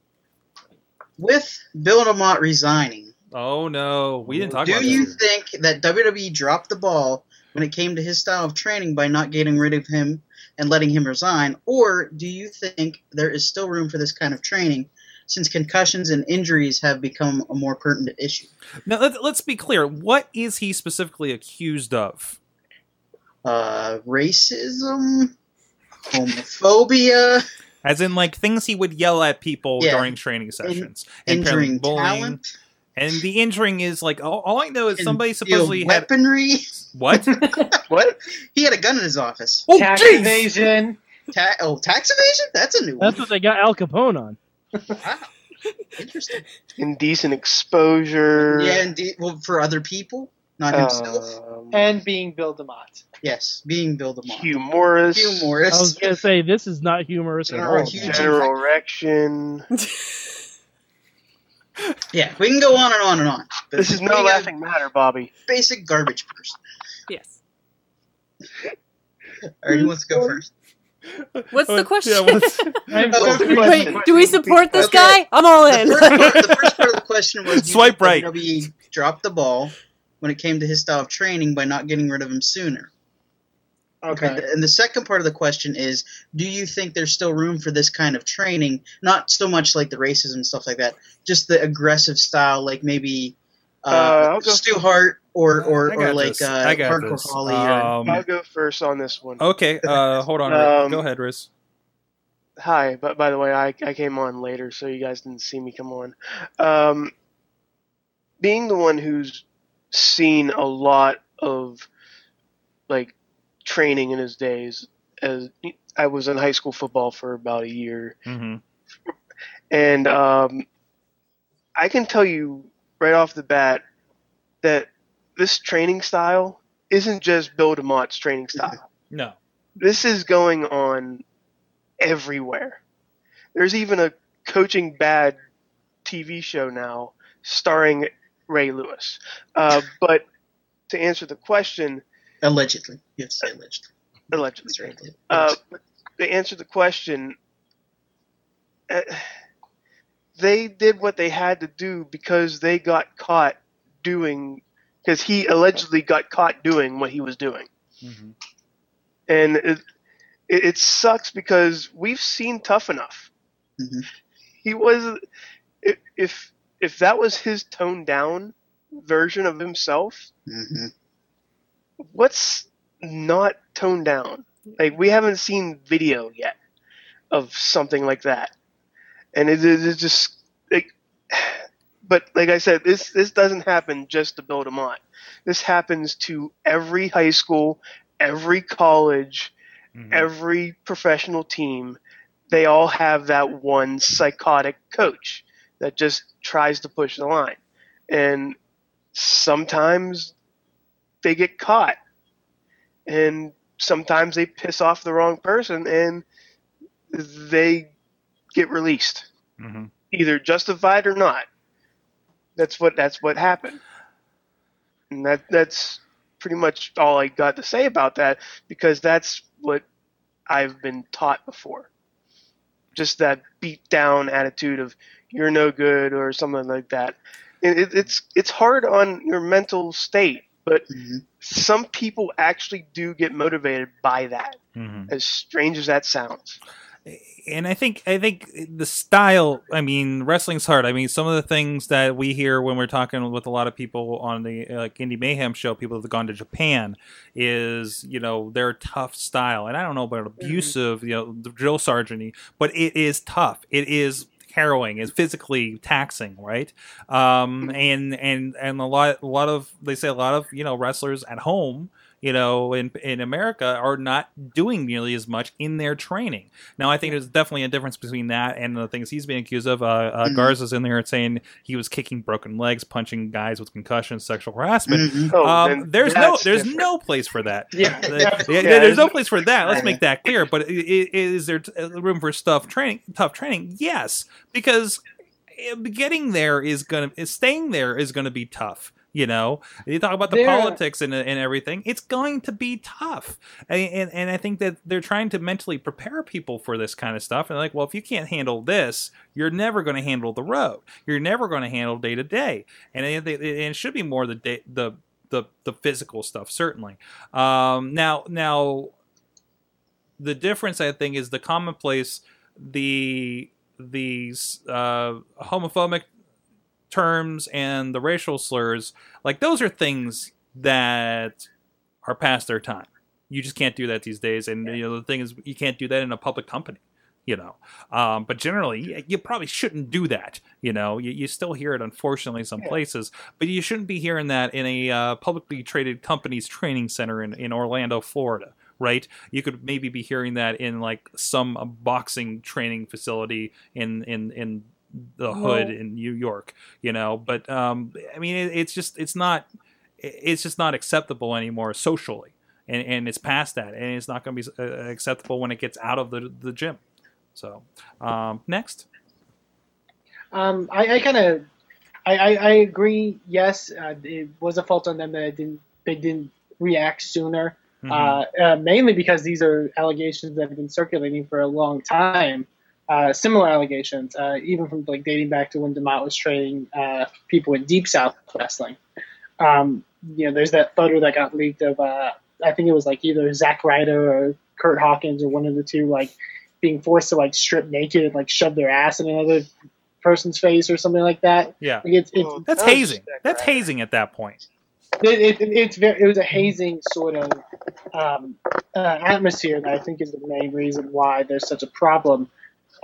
*gasps* With Bill DeMott resigning, Oh no! We didn't talk about it. do you this. think that WWE dropped the ball when it came to his style of training by not getting rid of him and letting him resign, or do you think there is still room for this kind of training since concussions and injuries have become a more pertinent issue? Now let, let's be clear. What is he specifically accused of? Uh, racism, homophobia, As in, like things he would yell at people Yeah. during training sessions, injuring bullying. talent, And the injuring is like all, all I know is somebody concealed supposedly had weaponry. what? *laughs* what? He had a gun in his office. Oh, Tax jeez! evasion. Ta- oh, tax evasion? That's a new one. That's what they got Al Capone on. Wow. Interesting. Indecent exposure. Yeah, indeed. Well, for other people, not himself. Um, And being Bill DeMott. yes, being Bill DeMott. Hugh Morris. Hugh Morris. I was gonna say this is not humorous at General all. General Erection. *laughs* Yeah, we can go on and on and on. But This is no laughing matter, Bobby. Basic garbage person. Yes. All right, who wants to go first? What's the question? Yeah, what's- Oh, *laughs* *laughs* Wait, do we support this Okay. guy? I'm all in. The first, part, the first part of the question was: do you Swipe think right. WWE dropped the ball when it came to his style of training by not getting rid of him sooner. Okay. And, and the second part of the question is: Do you think there's still room for this kind of training? Not so much like the racism and stuff like that, just the aggressive style, like maybe uh, Uh, I'll go- Stu Hart or or, or like this. uh, I got Hardcore this. Holly. or, Um, I'll go first on this one. okay, *laughs* uh, hold on. Um, go ahead, Riz. Hi, but by the way, I, I came on later, so you guys didn't see me come on. Um, being the one who's seen a lot of like training in his days, as I was in high school football for about a year, hmm and um, I can tell you right off the bat that this training style isn't just Bill DeMott's training style *laughs* No. this is going on everywhere. There's even a coaching bad TV show now starring Ray Lewis. Uh, but to answer the question, allegedly, you have to say allegedly. allegedly, uh, to answer the question, uh, they did what they had to do because they got caught doing, because he allegedly got caught doing what he was doing. hmm and it, it, it sucks because we've seen tough enough. Mhm. He was if if that was his toned down version of himself, hmm what's not toned down? Like we haven't seen video yet of something like that, and it is just like. *sighs* But like I said, this this doesn't happen just to Bill DeMott. This happens to every high school, every college, Mhm. every professional team, they all have that one psychotic coach that just tries to push the line. And sometimes they get caught. And sometimes they piss off the wrong person and they get released, Mhm. either justified or not. That's what that's what happened. And that that's pretty much all I got to say about that because that's what I've been taught before. Just that beat down attitude of you're no good or something like that. It, it's it's hard on your mental state, but Mhm. some people actually do get motivated by that. Mhm. As strange as that sounds. and I think I think the style. I mean, wrestling's hard. I mean, some of the things that we hear when we're talking with a lot of people on the uh, like Indie Mayhem show, people that have gone to Japan, is you know their tough style. And I don't know about abusive, you know, the drill sergeant, but it is tough. It is harrowing. It's physically taxing, right? Um, and and and a lot a lot of they say a lot of you know wrestlers at home you know, in in America are not doing nearly as much in their training. Now, I think there's definitely a difference between that and the things he's being accused of. Uh, uh, Mhm. Garza's in there saying he was kicking broken legs, punching guys with concussions, sexual harassment. Mhm. Oh, Um, then there's no there's different. no place for that. Yeah, Yeah, yeah, Yeah, there's no place for that. Let's make that clear. But i- i- is there room for stuff training, tough training? Yes, because eh, getting there is gonna, staying there is gonna be tough. You know, you talk about the There- politics and and everything. It's going to be tough, and, and and I think that they're trying to mentally prepare people for this kind of stuff. And like, well, if you can't handle this, you're never going to handle the road. You're never going to handle day to day, and it, it, it should be more the day, the the the physical stuff certainly. Um, now now the difference I think is the commonplace, the these uh, homophobic terms and the racial slurs. Like those are things that are past their time. You just can't do that these days. And you know the thing is, you can't do that in a public company. You know, um, but generally, you, you probably shouldn't do that. You know, you, you still hear it, unfortunately, some places, but you shouldn't be hearing that in a uh, publicly traded company's training center in, in Orlando, Florida right? You could maybe be hearing that in like some boxing training facility in in in the hood in New York, you know. But um, I mean, it, it's just it's not it's just not acceptable anymore socially, and and it's past that, and it's not going to be uh, acceptable when it gets out of the the gym. So um, next, Um, I, I kind of, I, I, I agree. Yes, uh, it was a fault on them that it didn't, they didn't react sooner. Mhm. Uh, uh, mainly because these are allegations that have been circulating for a long time. Uh, similar allegations, uh, even from like dating back to when Demott was training uh, people in Deep South wrestling. Um, you know, there's that photo that got leaked of, uh, I think it was like either Zack Ryder or Kurt Hawkins or one of the two, like being forced to like strip naked and like shove their ass in another person's face or something like that. yeah, Like it's it's Well, that's that hazing. That's guy. hazing at that point. it, it, it's very, it was a hazing sort of um, uh, atmosphere that I think is the main reason why there's such a problem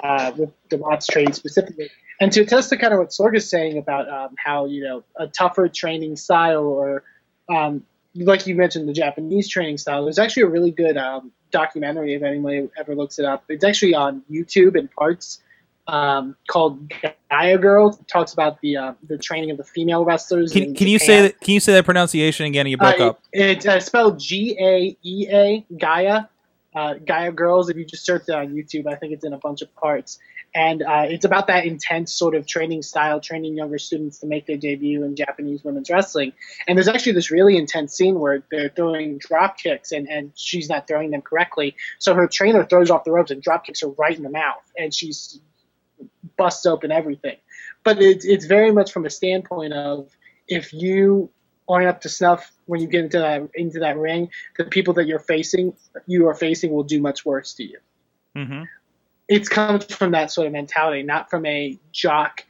uh, with Demott's training specifically. And to attest to kind of what Sorg is saying about um, how you know a tougher training style, or um, like you mentioned, the Japanese training style. There's actually a really good um, documentary if anybody ever looks it up. It's actually on YouTube in parts um, called Gaia Girl. It talks about the uh, the training of the female wrestlers. Can, can you say that? Can you say that pronunciation again? You broke Uh, up. It's uh, spelled G A E A, Gaia. Uh, Gaia Girls. If you just search it on YouTube, I think it's in a bunch of parts. And uh, it's about that intense sort of training style, training younger students to make their debut in Japanese women's wrestling. And there's actually this really intense scene where they're throwing drop kicks and, and she's not throwing them correctly. So her trainer throws off the ropes and drop kicks her right in the mouth. And she's busts open everything. But it's, it's very much from a standpoint of if you aren't up to snuff when you get into that into that ring, the people that you're facing, you are facing, will do much worse to you. hmm It's comes from that sort of mentality, not from a jock,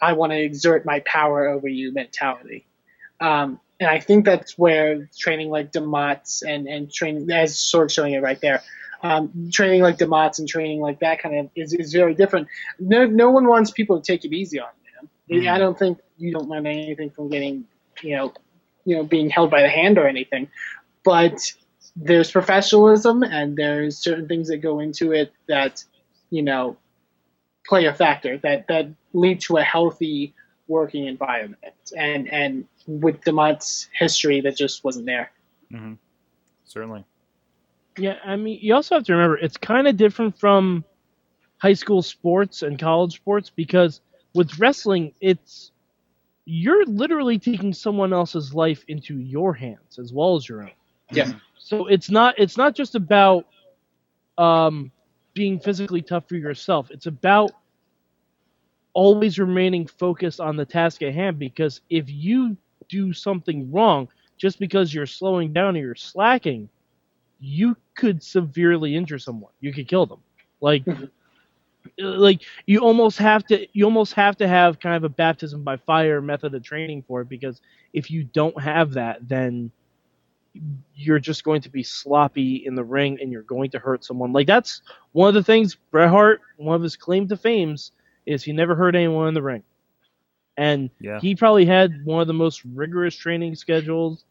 I want to exert my power over you mentality. Um, and I think that's where training like Demott's and, and training, as Sorg's showing it right there, um, training like Demott's and training like that kind of is, is very different. No, no one wants people to take it easy on you. Mhm. I don't think you don't learn anything from getting, you know, you know, being held by the hand or anything. But there's professionalism and there's certain things that go into it that, you know, play a factor that, that lead to a healthy working environment. And and with DeMott's history that just wasn't there. Mm-hmm. Certainly. Yeah, I mean, you also have to remember it's kind of different from high school sports and college sports because with wrestling, it's you're literally taking someone else's life into your hands as well as your own. Yeah. So it's not it's not just about um, being physically tough for yourself. It's about always remaining focused on the task at hand because if you do something wrong just because you're slowing down or you're slacking, you could severely injure someone. You could kill them. Like like you almost have to you almost have to have kind of a baptism by fire method of training for it because if you don't have that then you're just going to be sloppy in the ring and you're going to hurt someone. Like that's one of the things Bret Hart, one of his claim to fames, is he never hurt anyone in the ring. And Yeah. he probably had one of the most rigorous training schedules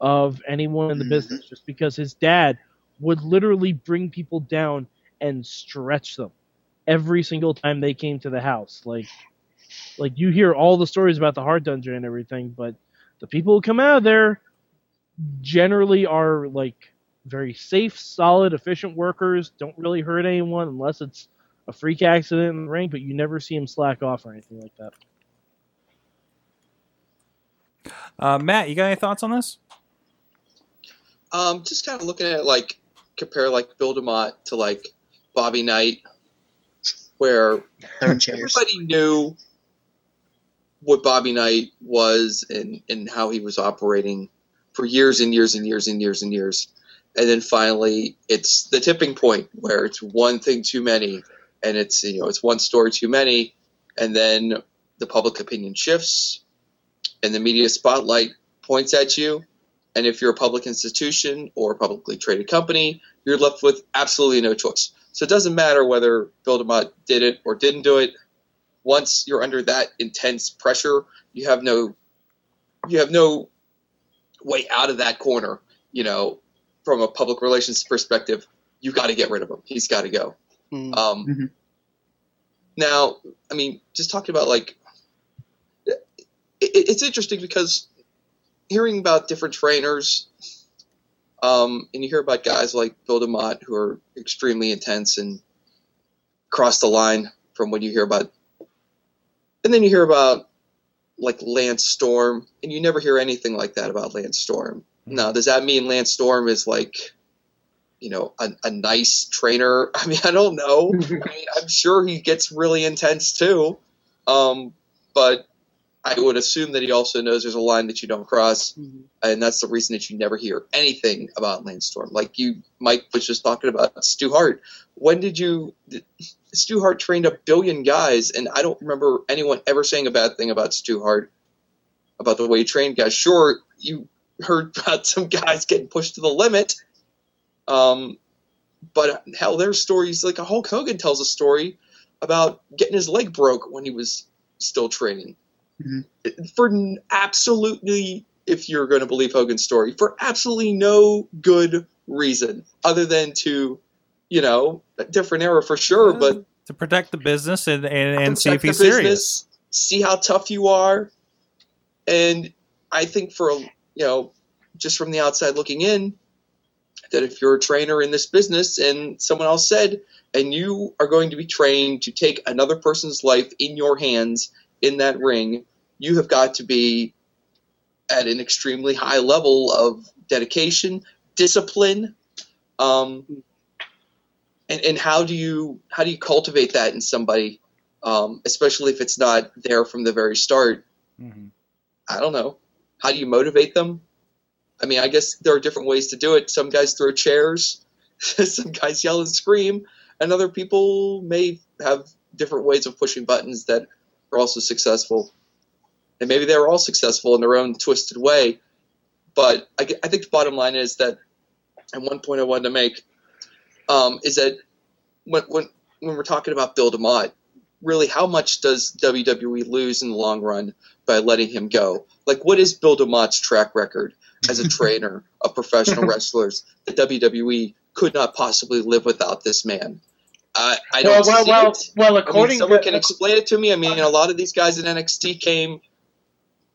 of anyone in the Mhm. business just because his dad would literally bring people down and stretch them every single time they came to the house. Like like you hear all the stories about the Hart Dungeon and everything, but the people who come out of there generally are like very safe, solid, efficient workers. Don't really hurt anyone unless it's a freak accident in the ring, but you never see them slack off or anything like that. Uh, Matt, you got any thoughts on this? Um, just kind of looking at it, like compare like Bill DeMott to like Bobby Knight, where everybody knew what Bobby Knight was and, and how he was operating for years and years and years and years and years. And then finally, it's the tipping point where it's one thing too many, and it's you know it's one story too many, and then the public opinion shifts, and the media spotlight points at you, and if you're a public institution or a publicly traded company, you're left with absolutely no choice. So it doesn't matter whether Bill DeMott did it or didn't do it. Once you're under that intense pressure, you have no you have no way out of that corner. You know, from a public relations perspective, you've got to get rid of him. He's got to go. Mm. Um, Mhm. Now, I mean, just talking about like, it, it's interesting because hearing about different trainers, um, and you hear about guys like Bill DeMott who are extremely intense and cross the line from what you hear about, and then you hear about like Lance Storm, and you never hear anything like that about Lance Storm. Now, does that mean Lance Storm is like, you know, a, a nice trainer? *laughs* I mean, I don't know. *laughs* I mean, I'm sure he gets really intense too, um, but I would assume that he also knows there's a line that you don't cross, and that's the reason that you never hear anything about Lance Storm. Like you, Mike was just talking about Stu Hart. When did you? Did, Stu Hart trained a billion guys, and I don't remember anyone ever saying a bad thing about Stu Hart about the way he trained guys. Sure, you heard *laughs* about some guys getting pushed to the limit, um, but hell, there's stories like a Hulk Hogan tells a story about getting his leg broke when he was still training. For absolutely, if you're going to believe Hogan's story, for absolutely no good reason other than to, you know, a different era for sure, but to protect the business and and, and see if he's the serious. business, see how tough you are, and I think for you know, just from the outside looking in, that if you're a trainer in this business and someone else said, and you are going to be trained to take another person's life in your hands in that ring, you have got to be at an extremely high level of dedication, discipline, um, and and how do you how do you cultivate that in somebody, um, especially if it's not there from the very start? Mhm. I don't know. How do you motivate them? I mean, I guess there are different ways to do it. Some guys throw chairs, *laughs* some guys yell and scream, and other people may have different ways of pushing buttons that are also successful. And maybe they were all successful in their own twisted way. But I, I think the bottom line is that, and one point I wanted to make, um, is that when, when, when we're talking about Bill DeMott, really how much does WWE lose in the long run by letting him go? Like, what is Bill DeMott's track record as a *laughs* trainer of professional wrestlers? The WWE could not possibly live without this man. I, I don't well, see well, it. well, I mean, according someone to can explain it to me. I mean, a lot of these guys in NXT came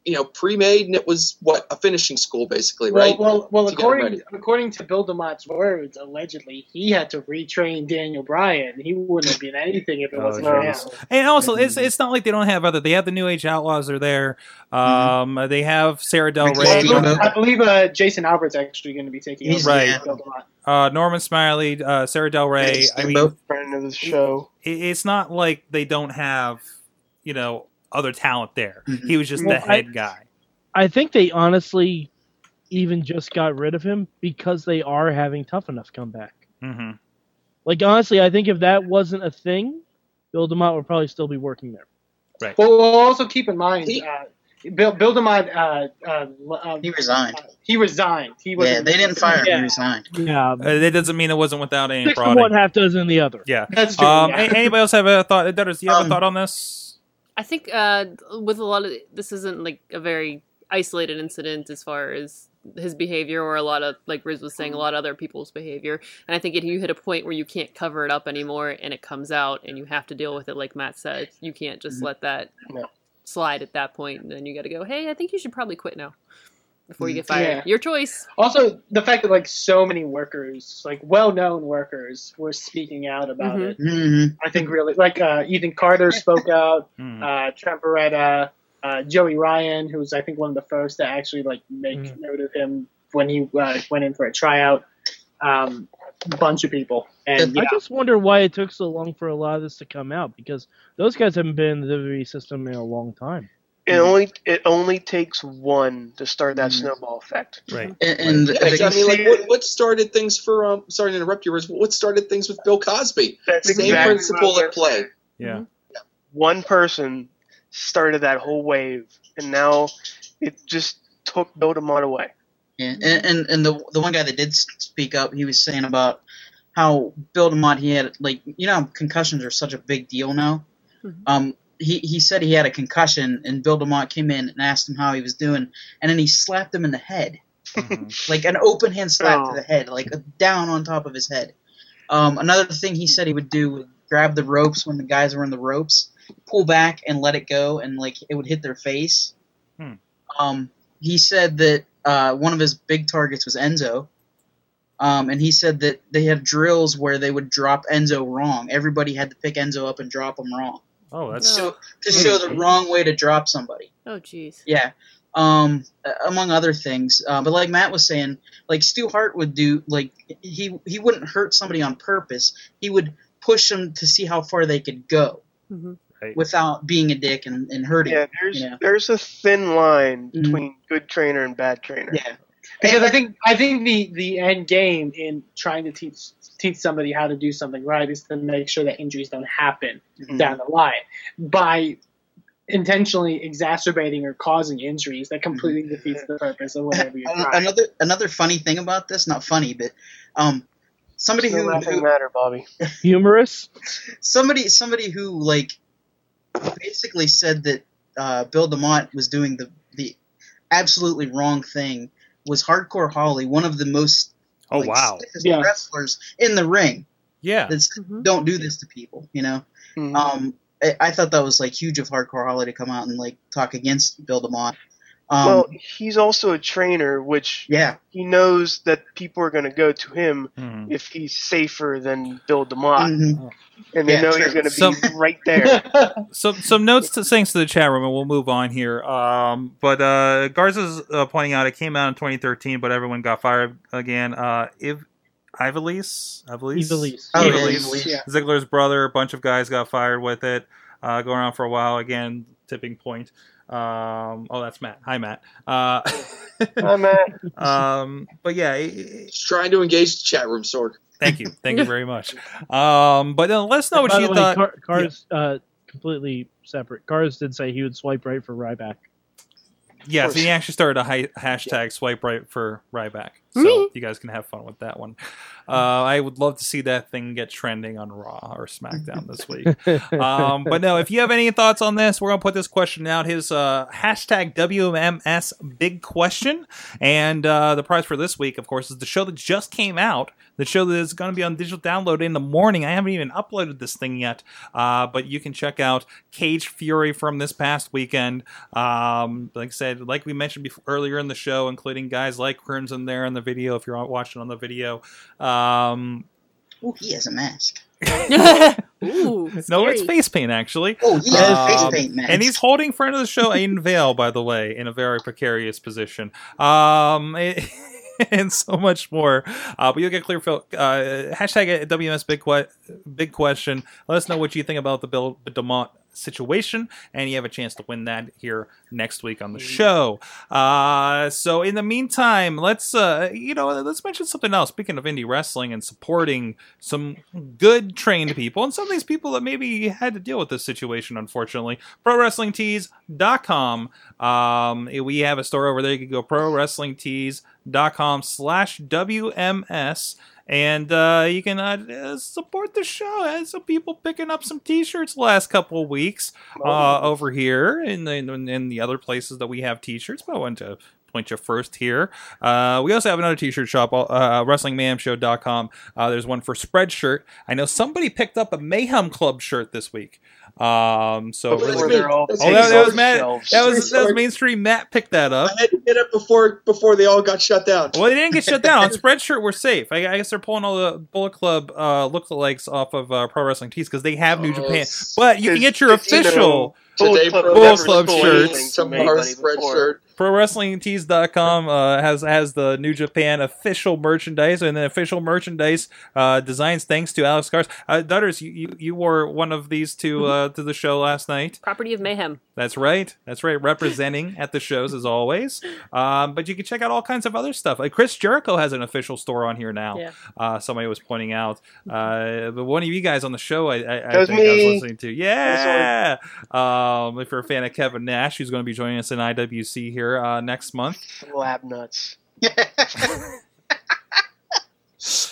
you know pre-made, and it was what a finishing school basically, right? well, well. To get According according to Bill DeMott's words, allegedly he had to retrain Daniel Bryan. He wouldn't have been anything if it Oh, wasn't for him. And also, it's it's not like they don't have other. They have the New Age Outlaws are there. Um, they have Sarah Del Rey, I believe, I believe uh, Jason Albert's actually going to be taking He's- over. Right. Uh, Norman Smiley, uh, Sarah Del Rey. Ricky I mean, Steamboat. Friend of the show. it, it's not like they don't have you know other talent there. Mhm. He was just Well, the head guy. I think they honestly even just got rid of him because they are having Tough Enough come back. hmm Like honestly, I think if that wasn't a thing, Bill DeMott would probably still be working there. Well, we'll also keep in mind, He- uh, Bill Bill DeMott, uh, uh, uh, He resigned. he resigned. He was Yeah, they didn't fire him. Yeah. He resigned. Yeah, Uh, that doesn't mean it wasn't without any six prodding. one, half dozen the other. Yeah. That's true. Um, yeah. Anybody else have a thought? Dennis, do you have a Um, thought on this? I think uh, with a lot of this isn't like a very isolated incident as far as his behavior or a lot of like Riz was saying a lot of other people's behavior. And I think if you hit a point where you can't cover it up anymore and it comes out and you have to deal with it like Matt said you can't just let that No. slide at that point. And then you got to go hey I think you should probably quit now before you get fired Yeah. your choice Also, the fact that like so many workers, like well-known workers, were speaking out about Mhm. it. hmm I think really like uh, Ethan Carter *laughs* spoke out, Hmm. uh, Trent Beretta, uh, Joey Ryan, who was I think one of the first to actually like make Mhm. note of him when he uh, went in for a tryout. Um, a bunch of people, and I yeah, just wonder why it took so long for a lot of this to come out because those guys haven't been in the WWE system in a long time. It only it only takes one to start that Mhm. snowball effect. Right. And, and Yeah, the- I mean, like, what, what started things for? Um, sorry to interrupt you, Riz. What started things with Bill Cosby? That's Same exactly principle what I at was play. saying. Yeah. One person started that whole wave, and now it just took Bill DeMott away. Yeah, and, and and the the one guy that did speak up, he was saying about how Bill DeMott he had like you know concussions are such a big deal now. Mhm. Um, he he said he had a concussion, and Bill DeMott came in and asked him how he was doing, and then he slapped him in the head, Mhm. like an open hand slap Oh. to the head, like a, down on top of his head. Um, another thing he said he would do would grab the ropes when the guys were in the ropes, pull back and let it go, and like it would hit their face. Hmm. Um, he said that uh, one of his big targets was Enzo. Um, and he said that they had drills where they would drop Enzo wrong. Everybody had to pick Enzo up and drop him wrong. Oh, that's So to show the wrong way to drop somebody. oh jeez Yeah. Um, among other things. Uh, but like Matt was saying, like Stu Hart would do, like he he wouldn't hurt somebody on purpose. He would push them to see how far they could go hmm right. without being a dick and, and hurting. Yeah, there's Yeah. there's a thin line Mhm. between good trainer and bad trainer. Yeah. because I think I think the the end game in trying to teach teach somebody how to do something right is to make sure that injuries don't happen Mhm. down the line by intentionally exacerbating or causing injuries that completely defeats the purpose of whatever you're An- trying. Another another funny thing about this, not funny, but um, somebody It's who, laughing who matter, Bobby. *laughs* Humorous. somebody somebody who like basically said that uh, Bill DeMott was doing the the absolutely wrong thing was Hardcore Holly, one of the most Oh like, wow. stiffest Yeah. wrestlers in the ring. Yeah. That's Mhm. don't do this to people, you know. Mhm. Um, I, I thought that was like huge of Hardcore Holly to come out and like talk against Bill DeMott. Um, well, he's also a trainer, which yeah, he knows that people are going to go to him Mhm. if he's safer than Bill DeMott, mhm. and they Yeah, know true. he's going to be Some- right there. *laughs* Some some notes to thanks to the chat room, and we'll move on here. Um, but uh, Garza's uh, pointing out it came out in 2013, but everyone got fired again. Uh, Iv Ivelisse, Ivelisse, Ivelisse. Oh, yeah, Ivelisse. Ivelisse. Yeah. Ziggler's brother. A bunch of guys got fired with it. Uh, going on for a while again. Tipping point. Um, oh, that's Matt. Hi, Matt. Uh, Hi, Matt. *laughs* um, but yeah, it- it- trying to engage the chat room, Sorg. thank you, thank you *laughs* very much. Um, but uh, let us know what By you the way, thought. Car- Cars uh, completely separate. Cars did say he would swipe right for Ryback. Yes, course. he actually started a hi- hashtag swipe right for Ryback. So you guys can have fun with that one. Uh, I would love to see that thing get trending on Raw or SmackDown this *laughs* week. um, but no, if you have any thoughts on this, we're gonna put this question out. His uh, hashtag WMS big question, and uh, the prize for this week, of course, is the show that just came out. The show that is going to be on digital download in the morning. I haven't even uploaded this thing yet, uh, but you can check out Cage Fury from this past weekend. Um, like I said, like we mentioned before, earlier in the show, including guys like Crimson there in the video. If you're watching on the video, um, Oh, he has a mask. *laughs* Ooh, *laughs* no, it's face paint actually. Oh, he has Um, face paint mask. And he's holding friend of the show, Aiden *laughs* Vale, by the way, in a very precarious position. Um, and so much more. Uh, but you'll get clear. Phil, uh, hashtag WMS big que- big question. Let us know what you think about the Bill DeMott situation, and you have a chance to win that here next week on the show. Uh, so in the meantime, let's uh, you know let's mention something else. Speaking of indie wrestling and supporting some good trained people, and some of these people that maybe had to deal with this situation, unfortunately, ProWrestlingTees.com. Um, we have a store over there. You can go ProWrestlingTees.com slash WMS. And uh, you can uh, support the show. I had some people picking up some T-shirts the last couple of weeks uh, over here in the in, in the other places that we have T-shirts. But I want to point you first here. Uh, we also have another T-shirt shop, uh, WrestlingMayhemShow.com. Uh, there's one for Spreadshirt. I know somebody picked up a Mayhem Club shirt this week. Um, so Oh, really- me. they're all oh, that, that was Matt. shelves. That was that was mainstream. Matt picked that up. I had to get it before before they all got shut down. Well, they didn't get shut down. On *laughs* Spreadshirt, we're safe. I, I guess they're pulling all the Bullet Club uh, lookalikes off of uh, Pro Wrestling Tees because they have New Oh, Japan. But you can get your Because, you know, official Bullet Today, Club Pro Bullet never Club stole shirts. anything from Tomorrow, anybody spread ProWrestlingTees.com uh, has has the New Japan official merchandise and the official merchandise uh, designs thanks to Alex Cars. Uh, Dudders, you, you, you wore one of these to uh, to the show last night. Property of Mayhem. That's right. That's right. Representing at the shows as always. *laughs* Um, but you can check out all kinds of other stuff. Like Chris Jericho has an official store on here now. Yeah. Uh, somebody was pointing out. Uh, but one of you guys on the show, I, I, I That was think I was listening to. Yeah. Um, if you're a fan of Kevin Nash, who's going to be joining us in IWC here uh, next month. Lab nuts. *laughs*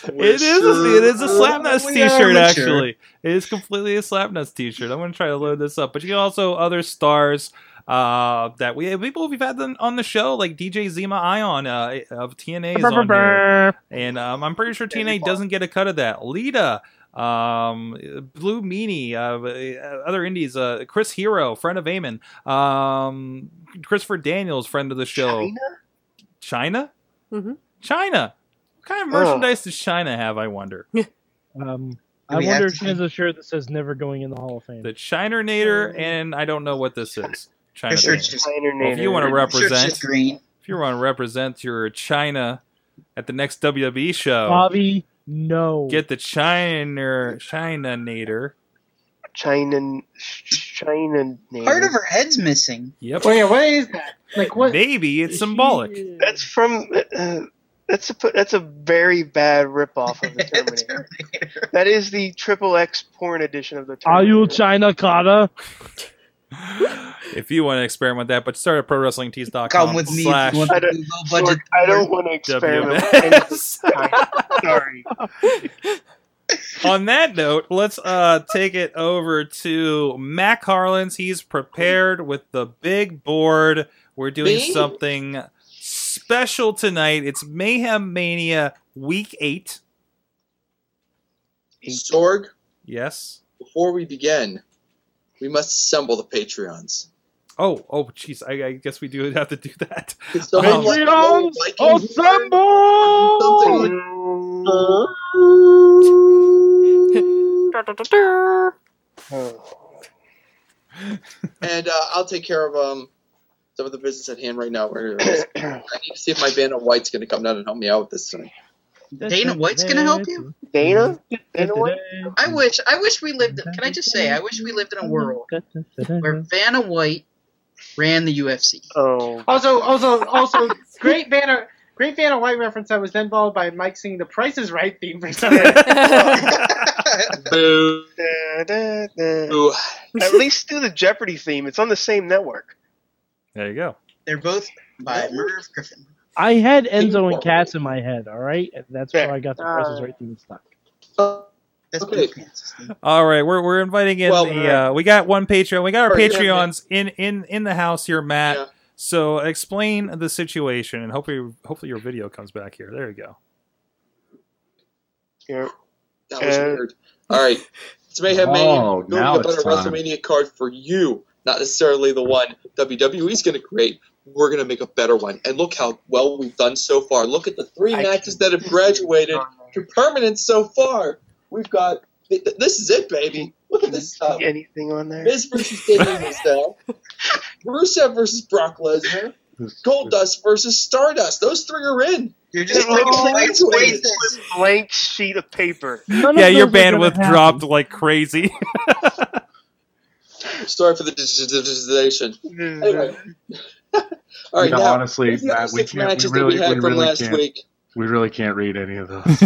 It is. A, it is a Slapnuts We are T-shirt. Actually, it is completely a Slapnuts T-shirt. I'm going to try to load this up, but you can also other stars uh, that we people we've had them on the show, like DJ Zema Ion uh, of TNA is on here, and um, I'm pretty sure TNA doesn't get a cut of that. Lita. Um, Blue Meanie, uh, other indies, uh, Chris Hero, friend of Eamon, um, Christopher Daniels, friend of the show, Chyna? Chyna, Mhm. Chyna. What kind of Oh. merchandise does Chyna have? I wonder. *laughs* Um, I wonder if she has a shirt that says "Never going in the Hall of Fame." The Chiner and I don't know what this is. Chyna. Your just, Well, if you want to represent, green. if you want to represent your Chyna at the next WWE show, Bobby, no. get the China China Nader. China, China name. Part of her head's missing. Yep. Wait, what is that? Like what? Maybe it's symbolic. That's from. Uh, that's a that's a very bad ripoff of the *laughs* Terminator. Terminator. that is the triple X porn edition of the Terminator. Are Terminator. you China Kata? *laughs* if you want to experiment with that, but start at ProWrestlingTees.com Come with me if slash you I don't- do budget. Sorry, I don't want to experiment. with Sorry. *laughs* on that note, let's uh take it over to Matt Carlins. He's prepared with the big board. We're doing Me? something special tonight. It's Mayhem Mania Week Eight. Sorg, Yes. before we begin, we must assemble the Patreons. Oh, oh, jeez. I, I guess we do have to do that. Could someone let Patreons, Viking here assemble! something? Oh. And uh, I'll take care of um some of the business at hand right now. We're- I need to see if my Vanna White's going to come down and help me out with this thing. Dana White's gonna help you. Dana? Mm-hmm. Dana White? I wish. I wish we lived. Can I just say? I wish we lived in a world where Vanna White ran the UFC. Oh. Also, also, also, *laughs* great Vanna, great Vanna White reference that was then followed by Mike singing the Price is Right theme for some reason. *laughs* Boo. Da, da, da. Boo. At least do the Jeopardy theme. It's on the same network. There you go. They're both by Merv Griffin. I had Enzo and Cass in my head. All right, that's Yeah. where I got the Uh, prices right thing stuck. Uh, That's Okay. blue pants. Steve. All right, we're we're inviting in Well, the. Uh, we got one Patreon. We got our All right, yeah, Patreons in in in the house here, Matt. Yeah. So explain the situation, and hopefully hopefully your video comes back here. There you go. Yeah. That was Uh, weird. All right. It's Mayhem Oh, Mania. now Building a it's better time. WrestleMania card for you, not necessarily the one WWE's going to create. We're going to make a better one. And look how well we've done so far. Look at the three I matches that have graduated to permanence so far. We've got th- th- this is it, baby. Look at this stuff. anything on there? Miz versus Damien *laughs* Mizdow, Rusev versus Brock Lesnar, Goldust versus Stardust. Those three are in. You're just Oh, taking wait, away wait. spaces. Blank sheet of paper. None of yeah, your those are bandwidth happen. dropped like crazy. *laughs* Sorry for the digitization. Mm-hmm. Anyway. All right, No, now honestly, here's the other Matt, we can't- we really- we we really last can't. week. We really can't read any of those. *laughs*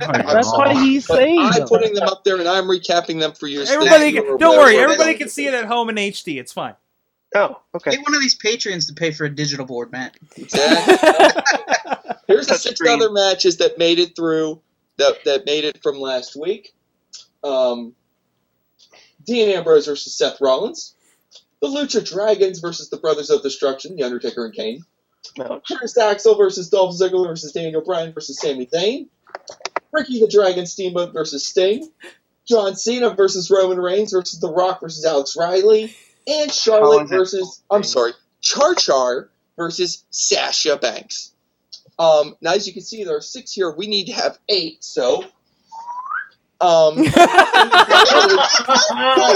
That's why he's But saying. I'm putting them up there and I'm recapping them for you. everybody, can, don't aware worry. Everybody can see it at home in HD. It's fine. Oh, okay. Get one of these patrons to pay for a digital board, Matt. Exactly. Here's the six screen. other matches that made it through that that made it from last week. Um, Dean Ambrose versus Seth Rollins. The Lucha Dragons versus the Brothers of Destruction, The Undertaker and Kane. No. Curtis Axel versus Dolph Ziggler versus Daniel Bryan versus Sami Zayn. Ricky the Dragon Steamboat versus Sting. John Cena versus Roman Reigns versus The Rock versus Alex Riley. And Charlotte versus, I'm sorry, Char Char versus Sasha Banks. Um, now, as you can see, there are six here. We need to have eight, so. Um, *laughs*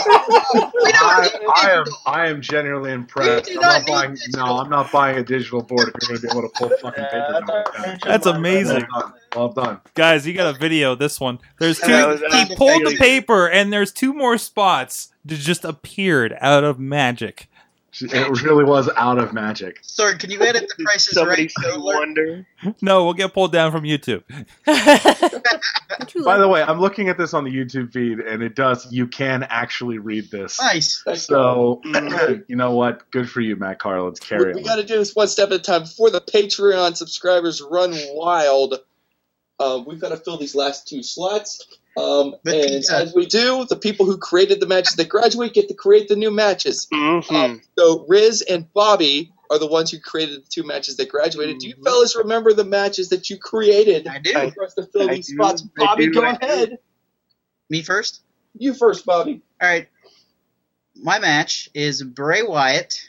I, I am I am genuinely impressed. I'm not not buying no, I'm not buying a digital board if you're going to be able to pull fucking paper down like that. That's amazing, Well done. Well done. guys. You got a video. This one. There's two. Was- he pulled the paper, and there's two more spots that just appeared out of magic. It really was out of magic. Sorry, can you edit the prices Somebody right? say wonder. No, we'll get pulled down from YouTube. *laughs* By the way, I'm looking at this on the YouTube feed, and it does. You can actually read this. Nice. So you know what? Good for you, Matt Carlins. what Carry we on. got to do this one step at a time. Before the Patreon subscribers run wild, um, we've got to fill these last two slots. Um, and pizza. as we do, the people who created the matches that graduate get to create the new matches. Mhm. Um, so Rizz and Bobby are the ones who created the two matches that graduated. Do you fellas remember the matches that you created I do. For us to fill I these do, spots? I Bobby, go ahead. Me first? You first, Bobby. All right. My match is Bray Wyatt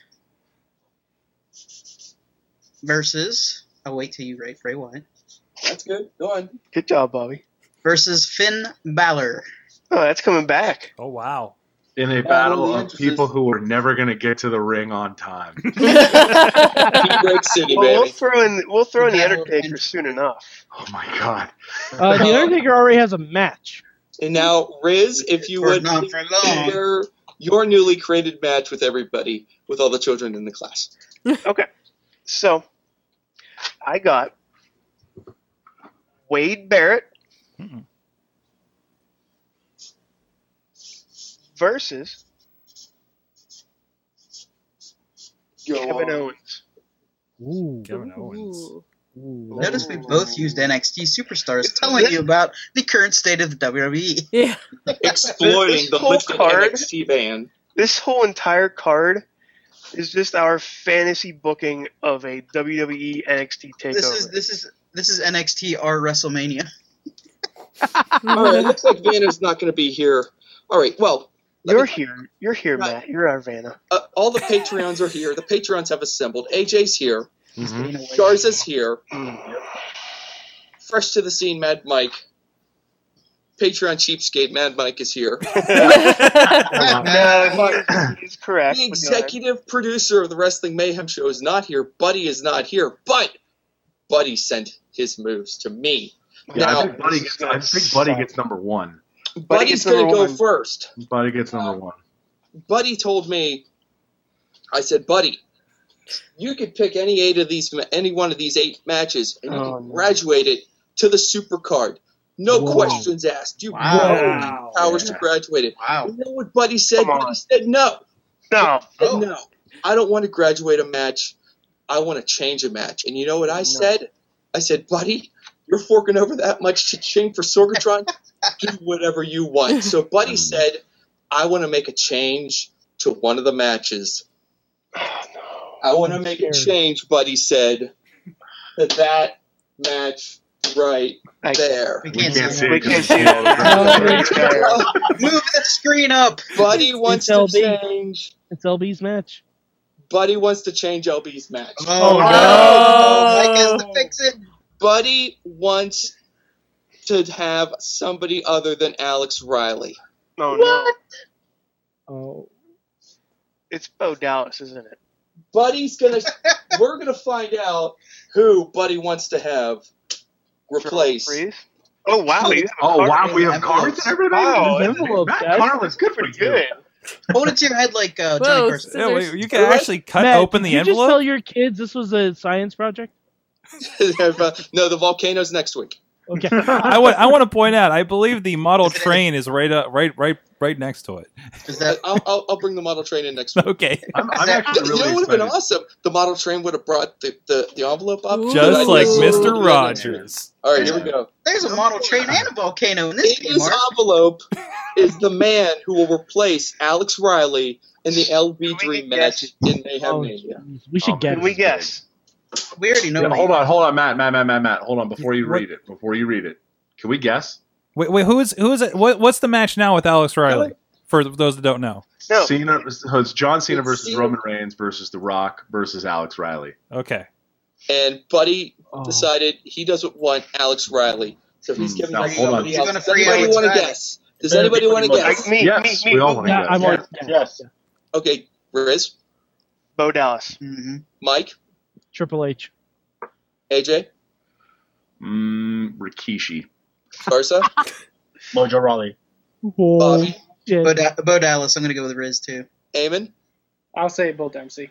versus. I'll wait till you write Bray Wyatt. That's good. Go on. Good job, Bobby. Versus Finn Balor. Oh, that's coming back. Oh wow. In a battle of people who are never going to get to the ring on time. *laughs* City, Well, we'll throw in we'll throw in the Battle of Undertaker Interest. soon enough. Oh my god. Uh, the Undertaker already has a match. And now, Rizz, if you For would not please for long. share your newly created match with everybody, with all the children in the class. *laughs* Okay. So I got Wade Barrett Mm-mm. versus Go Kevin on. Owens. Ooh. Kevin Owens. Ooh. Notice we both used NXT superstars telling you about the current state of the. WWE. yeah. *laughs* Exploiting This the whole lifted card- NXT ban. This whole entire card is just our fantasy booking of a WWE NXT takeover. This is this is this is NXT or WrestleMania. All right, it looks like Vanna's not going to be here. All right, well, You're me- here. You're here, Right. Matt. You're our Vanna. uh, all the Patreons are here. The Patreons have assembled. AJ's here. Mhm. In a way. Garza's here. Mm. Fresh to the scene, Mad Mike. Patreon cheapskate, Mad Mike is here. *laughs* No, he- he's correct. The but go ahead. executive producer of the Wrestling Mayhem Show is not here. Buddy is not here, but Buddy sent his moves to me. Yeah, Now- I think Buddy gets. I think Buddy gets number one. Buddy's gets going to go one. first. Buddy gets number uh, one. Buddy told me, I said, Buddy, you could pick any eight of these, any one of these eight matches, and you Oh, can no. graduate it to the super card. No Whoa. questions asked. You Wow. have powers Yeah. to graduate it. Wow. You know what Buddy said? Buddy said no. No. Said no. I don't want to graduate a match I want to change a match. And you know what I said? I said, buddy, you're forking over that much cha-ching for Sorgatron. *laughs* Do whatever you want. So Buddy mm. said, I want to make a change to one of the matches. *sighs* Oh, I want to make a change, Buddy said, to that match right I- there. We We can't, can't see see it. it 'cause it's seen all the Move the screen up. Buddy wants to LB. change. It's LB's match. Buddy wants to change LB's match. Oh, no. Oh, no! Mike has to fix it. Buddy wants to have somebody other than Alex Riley. Oh no, Oh, it's Bo Dallas, isn't it? Buddy's gonna. *laughs* we're gonna find out who Buddy wants to have replace. Freeze? Oh wow, you have a Oh wow, we have cards and everything. Wow, There's envelopes, Matt guys. Carlin's good for Pretty you. good. Hold it to your head like uh, Whoa, Johnny Carson. Yeah, wait, you can actually cut Matt, open the did you just tell your kids this was a science project? Uh, no, the volcano's next week. Okay. I want I want to point out. I believe the model train is right up, right right right next to it. Is that I'll, I'll, I'll bring the model train in next week. Okay, I'm, I'm that- actually You know, it would have been awesome. The model train would have brought the, the, the envelope up. Ooh. just like Mr. Rogers. All right, here we go. there's a model train and a volcano in this In game, this Mark. envelope is the man who will replace Alex Riley in the LB Can we Dream match in Mayhem Oh, Mania. we should Oh, get Can we guess? We already know. Yeah, hold on, hold on, Matt, Matt, Matt, Matt, Matt. Hold on before you What? read it. Before you read it, can we guess? Wait, wait, who is who is it? What, what's the match now with Alex Riley? For those that don't know. No. Cena, so it's John Cena It's versus Cena. Roman Reigns versus The Rock versus Alex Riley. Okay. And Buddy Oh. decided he doesn't want Alex Riley, so he's Hmm, giving now, us hold on. somebody He's else. gonna Does free anybody want to guess? Does anybody want to guess? Like me, Yes, me, me. we all Bo- want Yeah, to I guess. want. Yeah. yeah, Yes. Okay, Rizz, Bo Dallas. Mhm. Mike, Triple H. AJ, Mm, Rikishi. Garza, *laughs* Mojo Rawley. Oh, Bobby, shit. Bo, Da- Bo Dallas. I'm gonna go with Rizz too. Eamon, I'll say Bill Dempsey.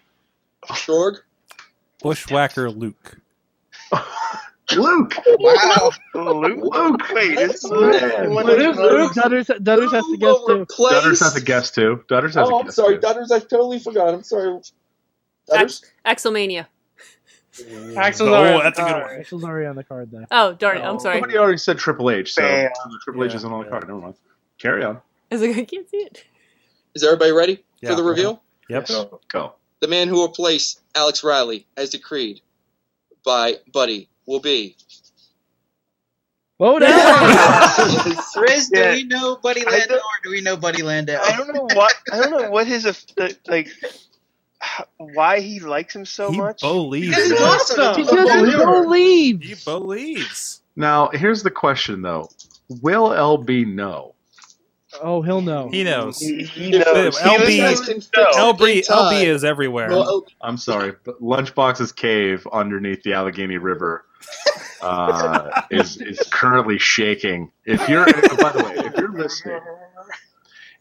Sorg, Bushwhacker Luke. *laughs* Luke. Wow. Luke. Luke. Wait, is Man. one Luke, of Luke, Dudders, Dudders has to guess too. replace- Dudders has a guess too. Dudders has a Oh, guess I'm sorry, too. Dudders. I totally forgot. I'm sorry. Dudders. Axelmania. Mm. Axel's Oh, already- that's a good all one. Axel's already on the card there. Oh, darn it. I'm sorry. Somebody already said Triple H, so, Bam. so the Triple H Yeah. isn't on the card. Never mind. Carry on. I was like, I can't see it. Is everybody ready Yeah. for the reveal? Yep. Go. Go. The man who will replace Alex Riley, as decreed by Buddy, will be. Bo Dallas. Rizz, do Yeah. we know Buddy I Landel don't- or do we know Buddy Landel? I don't know what I don't know what his *laughs* like why he likes him so he much. believes. Because it's man. awesome. because he believes. He believes. Now, here's the question, though. Will LB know? Oh, he'll know. He knows. He, he knows. LB He guys listens can to the fix show. it LB. LB is everywhere. Well, I'm sorry, but Lunchbox's cave underneath the Allegheny River uh, is is currently shaking. If you're, by the way, if you're listening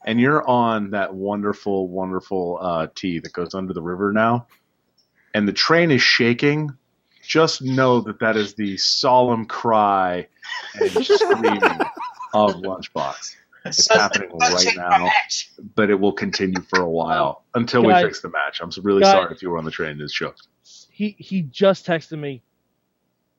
and you're on that wonderful, wonderful uh, T that goes under the river now, and the train is shaking, just know that that is the solemn cry and *laughs* screaming of Lunchbox. It's happening right now, but it will continue for a while until we Guys- fix the match. I'm really guys- sorry if you were on the train and it's choked. He he just texted me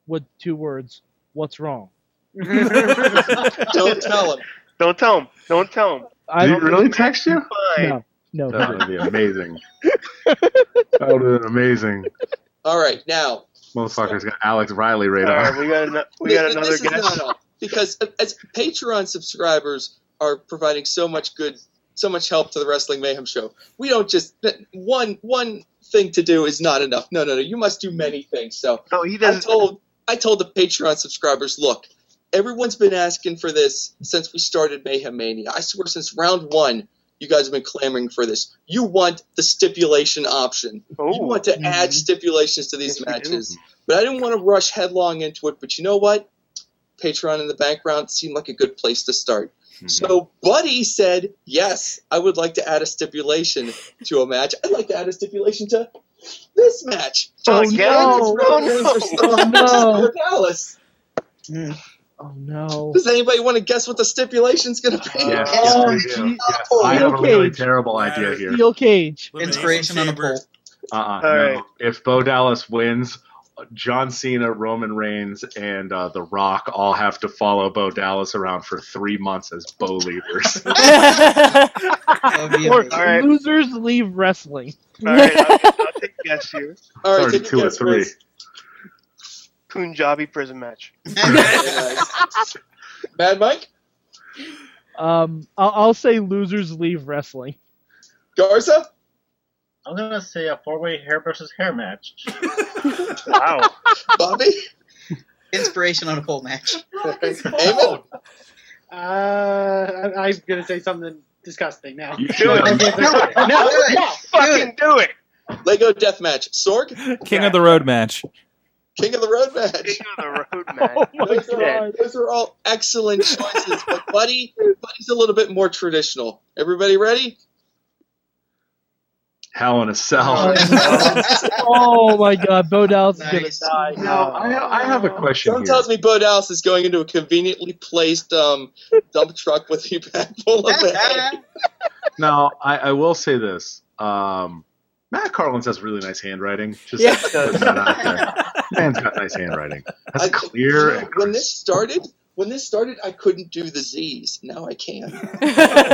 with two words. What's wrong? *laughs* *laughs* don't tell him. Don't tell him. Don't tell him. I Did he really text you? No, no. That would be amazing. *laughs* that would have been amazing. All right, now Motherfucker's got Alex Riley right All right, on. we got ano- we got This- another this is not all, because as Patreon subscribers are providing so much good, so much help to the Wrestling Mayhem show. We don't just one one thing to do is not enough. No, no, no. You must do many things. So No, he I doesn't. told I told the Patreon subscribers, look, everyone's been asking for this since we started Mayhem Mania. I swear, since round one, you guys have been clamoring for this. You want the stipulation option. You Oh, want to add stipulations to these Yes, matches. But I didn't want to rush headlong into it. But you know what? Patreon in the background seemed like a good place to start. So Buddy said, yes, I would like to add a stipulation to a match. I'd like to add a stipulation to this match. Oh, no. Oh, no. Oh, no. Dallas. Mm. Oh no. Does anybody want to guess what the stipulation's going to be? Yes, Oh, yes, we do. gee. Yes, I have a really terrible idea here. Steel cage. Inspiration on a pole. Uh-uh, All no. right. If Bo Dallas wins, John Cena, Roman Reigns, and uh, The Rock all have to follow Bo Dallas around for three months as Bo leaders. *laughs* That would be Or amazing. All right. losers leave wrestling. All right, I'll, *laughs* I'll take a guess here. All right, Sorry, take a two or three. Chris. Punjabi prison match. Very nice. Mad Mike, Um, I'll, I'll say losers leave wrestling. Garza, I'm gonna say a four-way hair versus hair match. *laughs* Wow. Bobby, Inspiration on a pole match. Eamon. Uh, I, I'm gonna say something disgusting now. You Do it. *laughs* Do it. No, Do it. no, fucking do it. Lego Death Match, Sorg, King of the Road match. King of the Road Match. King of the road *laughs* match. Oh my Those are, all, god. those are all excellent choices, but Buddy, Buddy's a little bit more traditional. Everybody ready? Hell in a Cell. *laughs* Oh my god, Bo Dallas is gonna die. Now, I, I have a question Someone here. tells me Bo Dallas is going into a conveniently placed um, dump truck with a bag full of hay. Now, I, I will say this. Um, Matt Carlins has really nice handwriting. Just Yeah. putting that out there. *laughs* Man's got nice handwriting. That's I- clear and When this started, when this started, I couldn't do the Z's. Now I can. *laughs*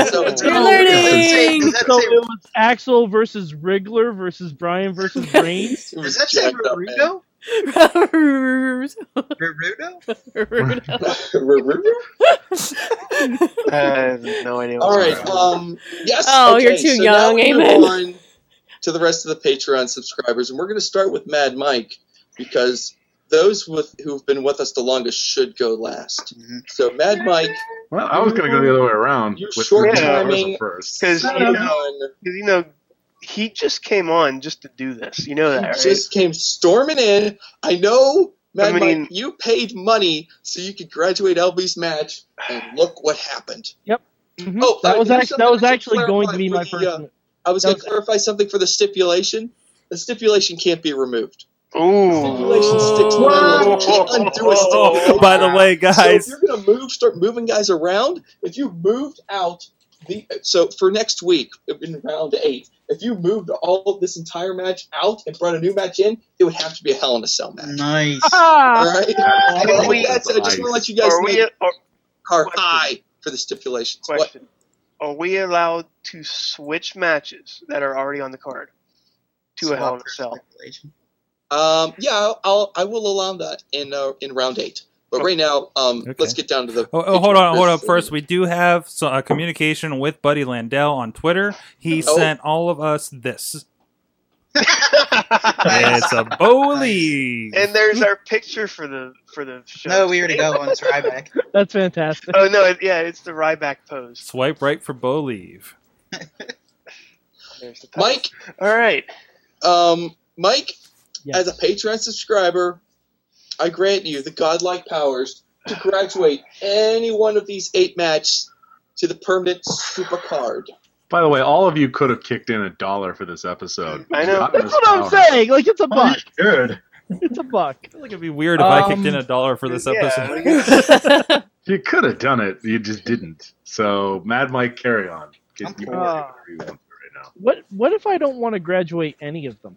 So it's You're all- learning. Does that So say, it was Axel versus Riggler versus Brian versus *laughs* Reigns. It was does that say jacked up, man. Naruto? Naruto? I have no idea. All what's right. going on. Um. Yes. Oh, okay, you're too so young, now we move Amen. On To the rest of the Patreon subscribers, and we're going to start with Mad Mike because those with who've been with us the longest should go last. Mhm. So Mad Mike, Well, I was going to go the other way around. You're with short with timing, first. Because you know, you know, he just came on just to do this. You know that, right? just came storming in. I know, Mad I mean- Mike, you paid money so you could graduate LB's match, and look what happened. Mhm. Oh, that uh, was actually that was something I should actually going to be for my the, first. uh, I was going to clarify something for the stipulation. The stipulation can't be removed. Ooh. Stipulation sticks to the You can't undo a stipulation. *laughs* Oh, by the way, guys, So if you're gonna move, start moving guys around. If you moved out the so for next week in round eight, if you moved all of this entire match out and brought a new match in, it would have to be a Hell in a Cell match. Nice. *laughs* All right. *laughs* Are Well, we- that's it. I just want to let you guys Are know we? Are, are high for the stipulations. What? Question: Are we allowed to switch matches that are already on the card to a Hell in a Cell? Um, yeah, I'll, I'll I will allow that in uh, in round eight. But right now, um, Okay. let's get down to the. Oh, oh, hold on, hold Patreon up. First, we do have so, uh, communication with Buddy Landel on Twitter. He Oh. sent all of us this. *laughs* It's a bowling. And there's our picture for the for the show. No, we already got one. It's Ryback. *laughs* That's fantastic. Oh no! It, yeah, it's the Ryback pose. Swipe right for bow leave. There's the pose. Mike, All right. um, Mike, Yes. as a Patreon subscriber, I grant you the godlike powers to graduate any one of these eight matches to the permanent super card. By the way, all of you could have kicked in a dollar for this episode. I know. Gotten That's this what I'm power. saying. Like it's a buck. Good. It's a buck. I feel like it'd be weird if I kicked Um, in a dollar for this yeah, episode. *laughs* You could have done it. You just didn't. So, Mad Mike, carry on. You I'm can cool. do whatever you right now. What What if I don't want to graduate any of them?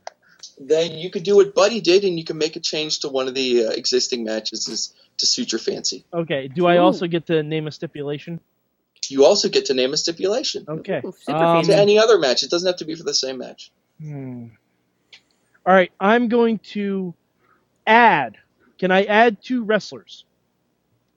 Then you could do what Buddy did, and you can make a change to one of the uh, existing matches to suit your fancy. Okay. Do I also get to name a stipulation? You also get to name a stipulation Okay. Um, to any other match. It doesn't have to be for the same match. Hmm. All right. I'm going to add. Can I add two wrestlers?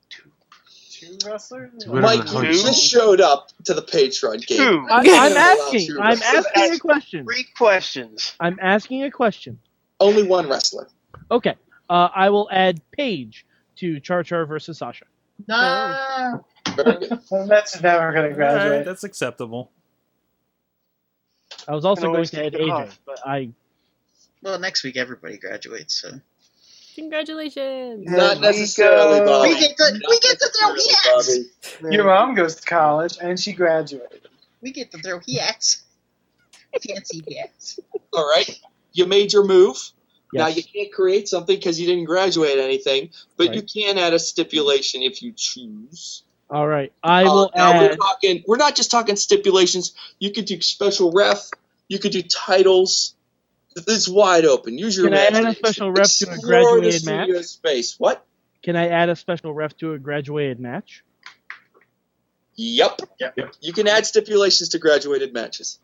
Two wrestlers? Mike, you you just showed up to the Patreon game. Two. I, I'm asking. two I'm asking a question. Three questions. I'm asking a question. Only one wrestler. Okay. Uh, I will add Paige to Char Char versus Sasha. No. Very good. That's never going to graduate. right, that's acceptable. I was also going to add take it AJ, off. but I Well, next week everybody graduates, so Congratulations. Not necessarily. Bobby. We get to- Not we get to throw necessarily, hats. Bobby. Your mom goes to college and she graduated. we get to throw hats. Fancy hats. All right. You made your move. Now you can't create something because you didn't graduate anything, but you can add a stipulation if you choose. All right. I Uh, will we're talking. We're not just talking stipulations. You could do special ref. You could do titles. It's wide open. Use your Can I add a special ref to a graduated match? space. What? Can I add a special ref to a graduated match? Yep. Yep. You can add stipulations to graduated matches.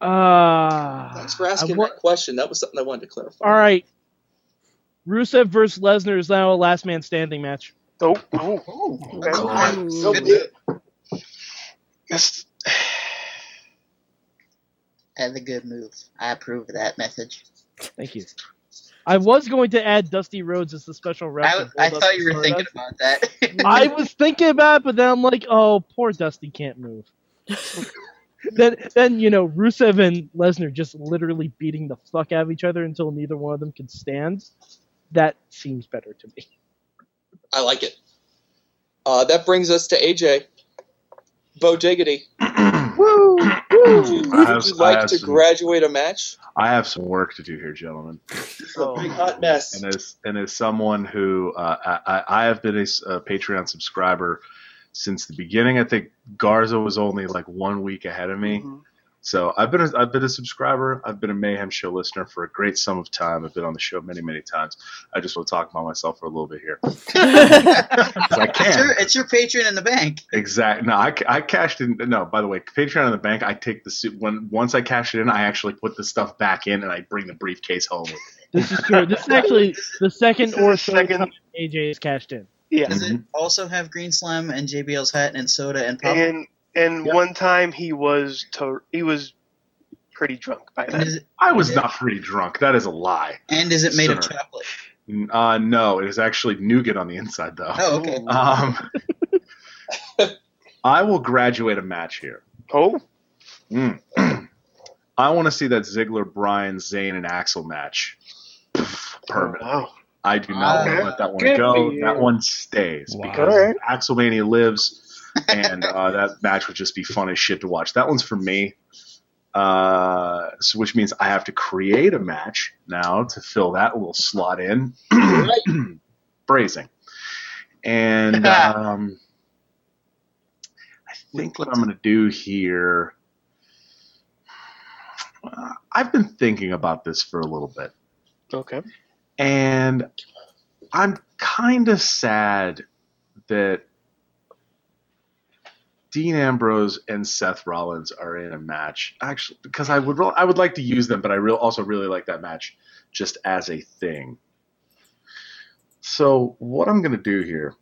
Uh, Thanks for asking wa- that question. That was something I wanted to clarify. All right. Rusev versus Lesnar is now a last man standing match. Oh, oh, okay. Come on. So good. That's- *sighs* That's a good move. I approve of that message. Thank you. I was going to add Dusty Rhodes as the special ref. I, of I thought you were thinking Stardust. about that. *laughs* *laughs* I was thinking about it, but then I'm like, oh, poor Dusty can't move. *laughs* then, then you know, Rusev and Lesnar just literally beating the fuck out of each other until neither one of them can stand. That seems better to me. I like it. Uh, that brings us to AJ. Bo Jiggity. *clears throat* Woo! I Would have- you like to some- graduate a match? I have some work to do here, gentlemen. It's a big hot mess. And as and as someone who uh, I, I I have been a Patreon subscriber since the beginning. I think Garza was only like one week ahead of me. Mhm. So I've been a, I've been a subscriber. I've been a Mayhem Show listener for a great sum of time. I've been on the show many many times. I just want to talk about myself for a little bit here. *laughs* I it's, can. your, it's your Patreon in the bank. Exactly. No, I, I cashed in. No, by the way, Patreon in the bank. I take the suit when once I cash it in, I actually put the stuff back in and I bring the briefcase home. with me. This is true. This is actually the second or is second- time AJ is cashed in. Yeah. Does it Mhm. also have Green Slam and JBL's hat and soda and pop? And and Yep. one time he was to, he was pretty drunk by And then. it, I was not pretty drunk. That is a lie. and is it made of chocolate? Uh, no, it is actually nougat on the inside, though. Oh, okay. Um, *laughs* I will graduate a match here. Oh, Mm. *clears throat* I want to see that Ziggler, Bryan, Zayn, and Axel match. Permanent. wow. I do not Okay. want to let that one go. That one stays Wow. because Alright. Axelmania lives, and uh, that match would just be fun as shit to watch. That one's for me. Uh, so which means I have to create a match now to fill that little slot in. *clears throat* Phrasing. And *laughs* um, I think what I'm going to do here. uh, I've been thinking about this for a little bit. Okay. And I'm kind of sad that Dean Ambrose and Seth Rollins are in a match. Actually, because I would re- I would like to use them, but I real also really like that match just as a thing. So what I'm going to do here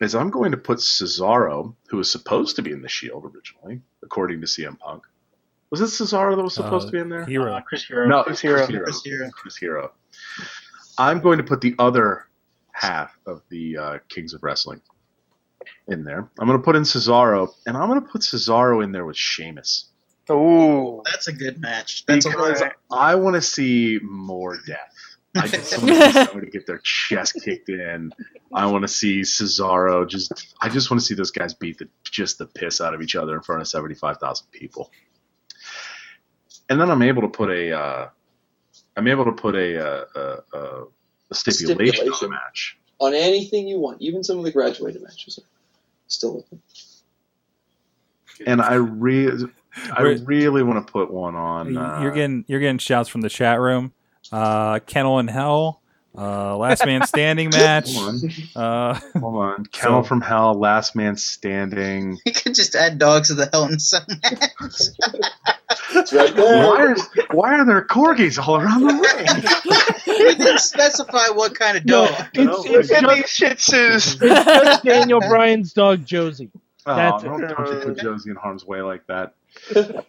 is I'm going to put Cesaro, who was supposed to be in the Shield originally, according to CM Punk. Was it Cesaro that was supposed Uh, to be in there? Hero. Uh, Chris Hero. No, Chris Chris Hero. Hero. Chris Hero. Chris Hero. I'm going to put the other half of the uh, Kings of Wrestling in there. I'm going to put in Cesaro, and I'm going to put Cesaro in there with Sheamus Oh, That's a good match. That's because Alright. I want to see more death. I *laughs* just want to see get their chest kicked in. I want to see Cesaro just. I just want to see those guys beat the just the piss out of each other in front of seventy five thousand people. And then I'm able to put a. Uh, I'm able to put a, uh, a, a, a stipulation, on Stipulation. the match. On anything you want, even some of the graduated matches are still open. And I really, I Wait. really want to put one on. Uh, you're getting you're getting shouts from the chat room. Uh, Kennel in Hell, uh, Last Man Standing *laughs* match. Hold on, Uh, hold on. *laughs* Kennel So- from Hell, Last Man Standing. *laughs* You could just add dogs to the Hell in a Cell match. Right. Why are, why are there corgis all around the ring? We didn't specify what kind of No, dog. it's, No, it's, and just, Shih Tzus. it's just Daniel Bryan's dog Josie. Oh, That's don't, it. don't you put *laughs* Josie in harm's way like that.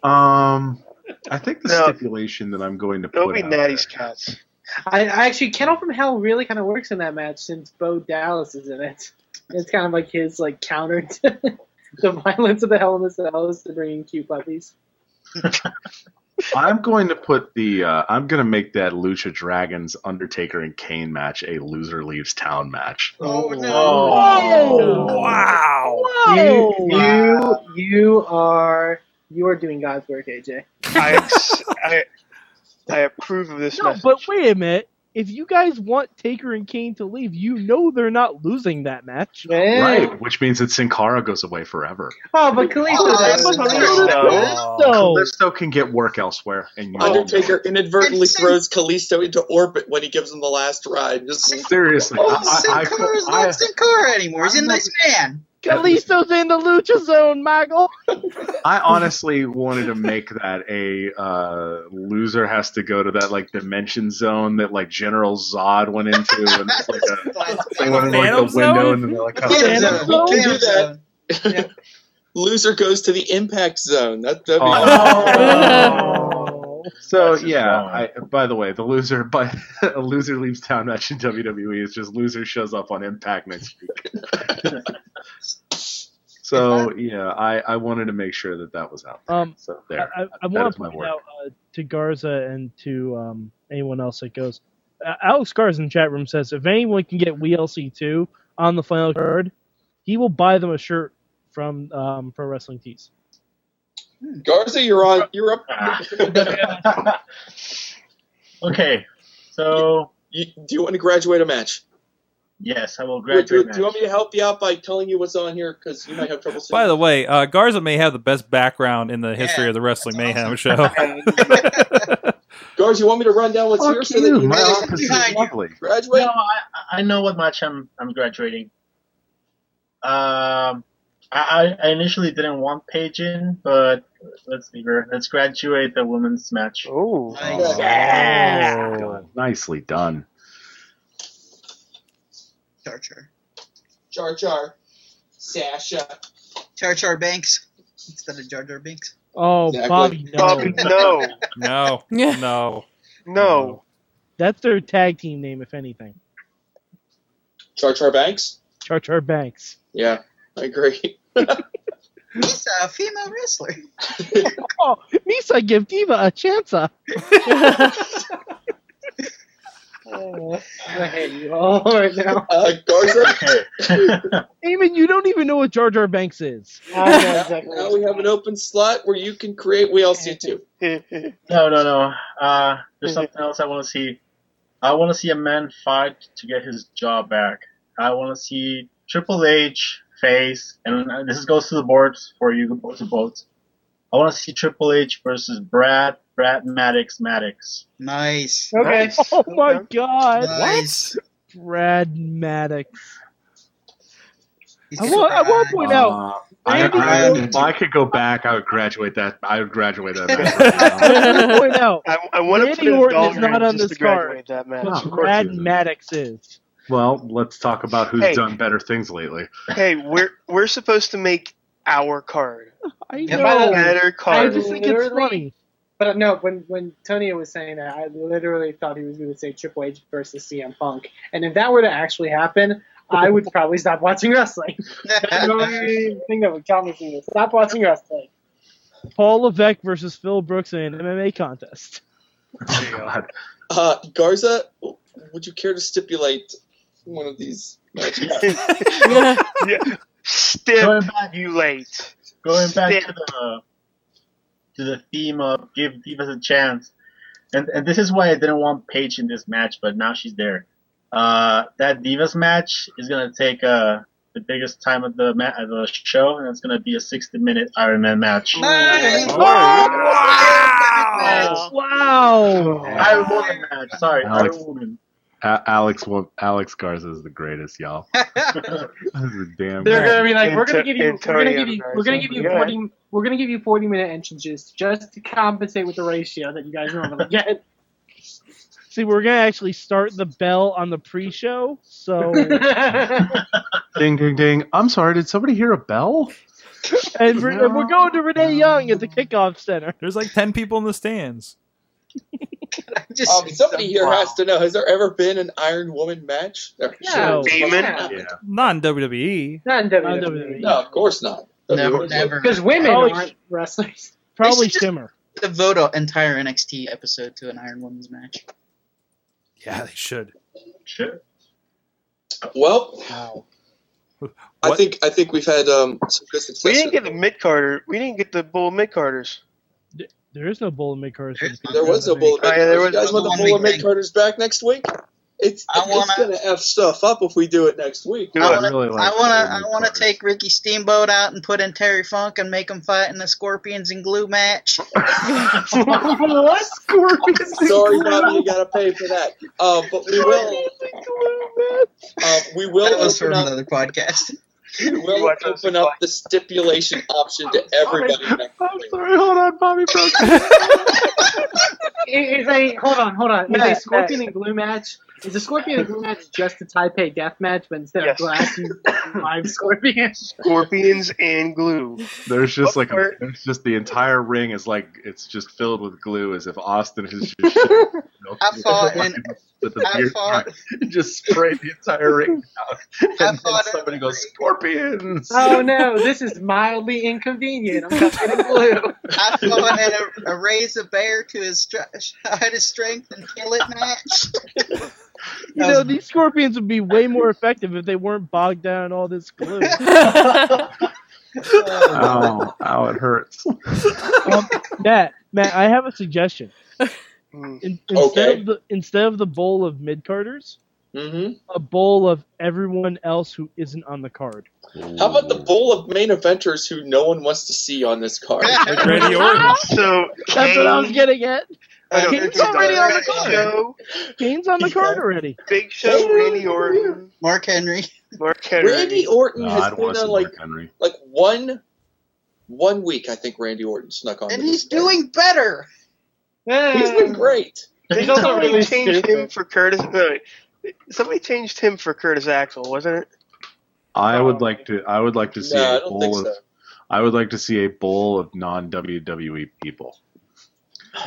Um, I think the No. stipulation that I'm going to put It'll be out Natty's cats. I, I actually, Kennel from Hell really kind of works in that match since Bo Dallas is in it. It's kind of like his like counter *laughs* to the violence of the Hell in the Cell is to bring in cute puppies. *laughs* I'm going to put the. Uh, I'm going to make that Lucha Dragons Undertaker and Kane match a loser leaves town match. Oh, no. Oh, wow. You, you, you are you are doing God's work, AJ. I, I, I approve of this No, message. but wait a minute. If you guys want Taker and Kane to leave, you know they're not losing that match. Right, which means that Sin Cara goes away forever. Oh, but Kalisto Oh, does. but Kalisto. So, Kalisto can get work elsewhere, and you all know Undertaker inadvertently And Sin- throws Kalisto into orbit when he gives him the last ride. Just seriously. Oh, I, Sin I, I, Cara's I- not Sin Cara anymore. He's a nice man. Kalisto's in the lucha zone, Michael. *laughs* I honestly wanted to make that a uh, loser has to go to that like dimension zone that like General Zod went into, and it's like a, they went in like the window, zone? and then they're like, Phantom Phantom Zone. Zone? do that. Zone. *laughs* loser goes to the impact zone. That, that'd be Oh. So yeah. I, by the way, the loser, *laughs* but a loser leaves town match in WWE is just loser shows up on Impact next week. So yeah, I, I wanted to make sure that that was out. There. Um, so there, I, I That want to my point word. out uh, to Garza and to um, anyone else that goes. Uh, Alex Garza in the chat room says if anyone can get WLC two on the final card, he will buy them a shirt from um, Pro Wrestling Tees. Garza, you're on. You're up. *laughs* okay, so You, *laughs* do you want to graduate a match? Yes, I will Do, do, graduate. do you want me to help you out by telling you what's on here? Because you might have trouble seeing. By the way, uh, Garza may have the best background in the history Yeah, of the Wrestling that's Mayhem awesome. show. *laughs* Guards, you want me to run down what's Fuck here so you, that you my office is behind you. lovely. graduate? No, I, I know what match I'm I'm graduating. Um, I, I initially didn't want Paige in, but let's leave her. Let's graduate the women's match. Oh, Nice. yeah. Done. Nicely done. Char Char. Jar Jar, Sasha. Char Char Banks instead of Jar Jar Binks. Oh, Exactly. Bobby, no. Bobby, no, no, *laughs* Yeah. no. no. That's their tag team name, if anything. Char Char Banks? Char Char Banks. Yeah, I agree. Misa, a female wrestler. *laughs* Oh, Misa give Diva a chance. *laughs* I hate you all right now. *laughs* Uh, Garza, Okay. Eamon, *laughs* you don't even know what Jar Jar Banks is. I know exactly. now we have an open slot where you can create WLC two. *laughs* no, no, no. Uh, there's something else I want to see. I want to see a man fight to get his jaw back. I want to see Triple H face, and this goes to the boards for you to vote. I want to see Triple H versus Brad, Brad Maddox, Maddox. Nice. Okay. *laughs* Oh my god. Nice. Brad Maddox. He's I want, I want to point out, Uh, I, I, if I could go back, I would graduate that. I would graduate that. *laughs* match I want to point out, *laughs* I, I want to put Orton is not on this to graduate that match. No, what of course Brad he. Maddox is. well, let's talk about who's Hey. done better things lately. Hey, we're we're supposed to make our card I know. by the- better I just think it's funny. But no, when when Tony was saying that, I literally thought he was going to say Triple H versus CM Punk, and if that were to actually happen, I would probably stop watching wrestling. *laughs* That's the only thing that would tell me to stop watching wrestling. Paul Levesque versus Phil Brooks in an MMA contest. Oh, God. Uh, Garza, would you care to stipulate one of these matches? *laughs* yeah. Going back, Stipulate. going back Stip. to the to the theme of give give us a chance. And and this is why I didn't want Paige in this match, but now she's there. Uh, that Divas match is gonna take uh, the biggest time of the ma- of the show, and it's gonna be a 60 minute Iron Man match. Oh, wow! Wow! wow. Iron Woman match. Sorry, Alex, Iron Woman. A- Alex, Alex Garza is the greatest, y'all. *laughs* this is damn. They're man. gonna be like, we're gonna give you, we're gonna give you, we're gonna give you, we're gonna give you we're gonna give you forty minute entrances just to compensate with the ratio that you guys normally get. *laughs* See, we're gonna actually start the bell on the pre-show, so *laughs* Ding, ding, ding. I'm sorry. Did somebody hear a bell? and we're, and we're going to Renee Young at the kickoff center. There's like ten people in the stands. *laughs* Just Um, somebody here has to know: Has there ever been an Iron Woman match? There Yeah, should- Demon? yeah. Yeah. Not in WWE. Not in WWE. WWE. No, of course not. Never, never. Because women Probably- aren't wrestlers. *laughs* Probably should just- Shimmer. devote an entire NXT episode to an Iron Woman's match. Yeah, they should. Sure. Well, I What- think I think we've had um, some good success. We didn't get the mid carder. We didn't get the bull mid Carters. There is no bull in mid carders. for. There was no bullet. Oh, yeah, there you was- guys want the One bullet mid thing. Carter's back next week? It's I wanna- it's gonna f stuff up if we do it next week. Do I wanna, really like I wanna, I wanna carders. take Ricky Steamboat out and put in Terry Funk and make him fight in the Scorpions and Glue match. *laughs* what? Scorpions. Sorry, Bobby, you gotta pay for that. Uh, but we will. Uh, we will That was from open up. another podcast. We will open up the stipulation option to everybody. I'm week. sorry. Hold on, Bobby. Broke. *laughs* Is a hold on, hold on. Is Matt, a Scorpion and Glue match? Is a Scorpion and Glue match just a Taipei death match, but instead Yes. of glass, you *coughs* live Scorpion? Scorpions and glue. There's just like a, Or- there's just the entire ring is like it's just filled with glue as if Austin has just *laughs* I saw in- with the I beard fought- just spray the entire ring *laughs* down, and then somebody goes scorpions. Oh no, this is mildly inconvenient. I'm covered in glue. I fought in a, a raise a bear to his str- height of strength and kill it match. *laughs* You know, these scorpions would be way more effective if they weren't bogged down in all this glue. *laughs* oh, ow, it hurts. um, Matt, Matt, I have a suggestion. Mm. In, instead Okay. of the instead of the bowl of mid carders, Mhm. a bowl of everyone else who isn't on the card. How about the bowl of main eventers who no one wants to see on this card? *laughs* Like Randy Orton. So That's what I was getting at. I know, Kane's already on the card. Show, Kane's on the card already. Big Show, Randy Orton, Mark Henry. Mark Henry. Randy Orton No, has I'd been want on like Henry. like one one week. I think Randy Orton snuck on. And to he's this doing better. Card. He's been eh. great. They He's also somebody really changed stupid. him for Curtis. No, somebody changed him for Curtis Axel, wasn't it? I would like to. I would like to see No, I a don't think bowl of. I would like to see a bowl of non WWE people,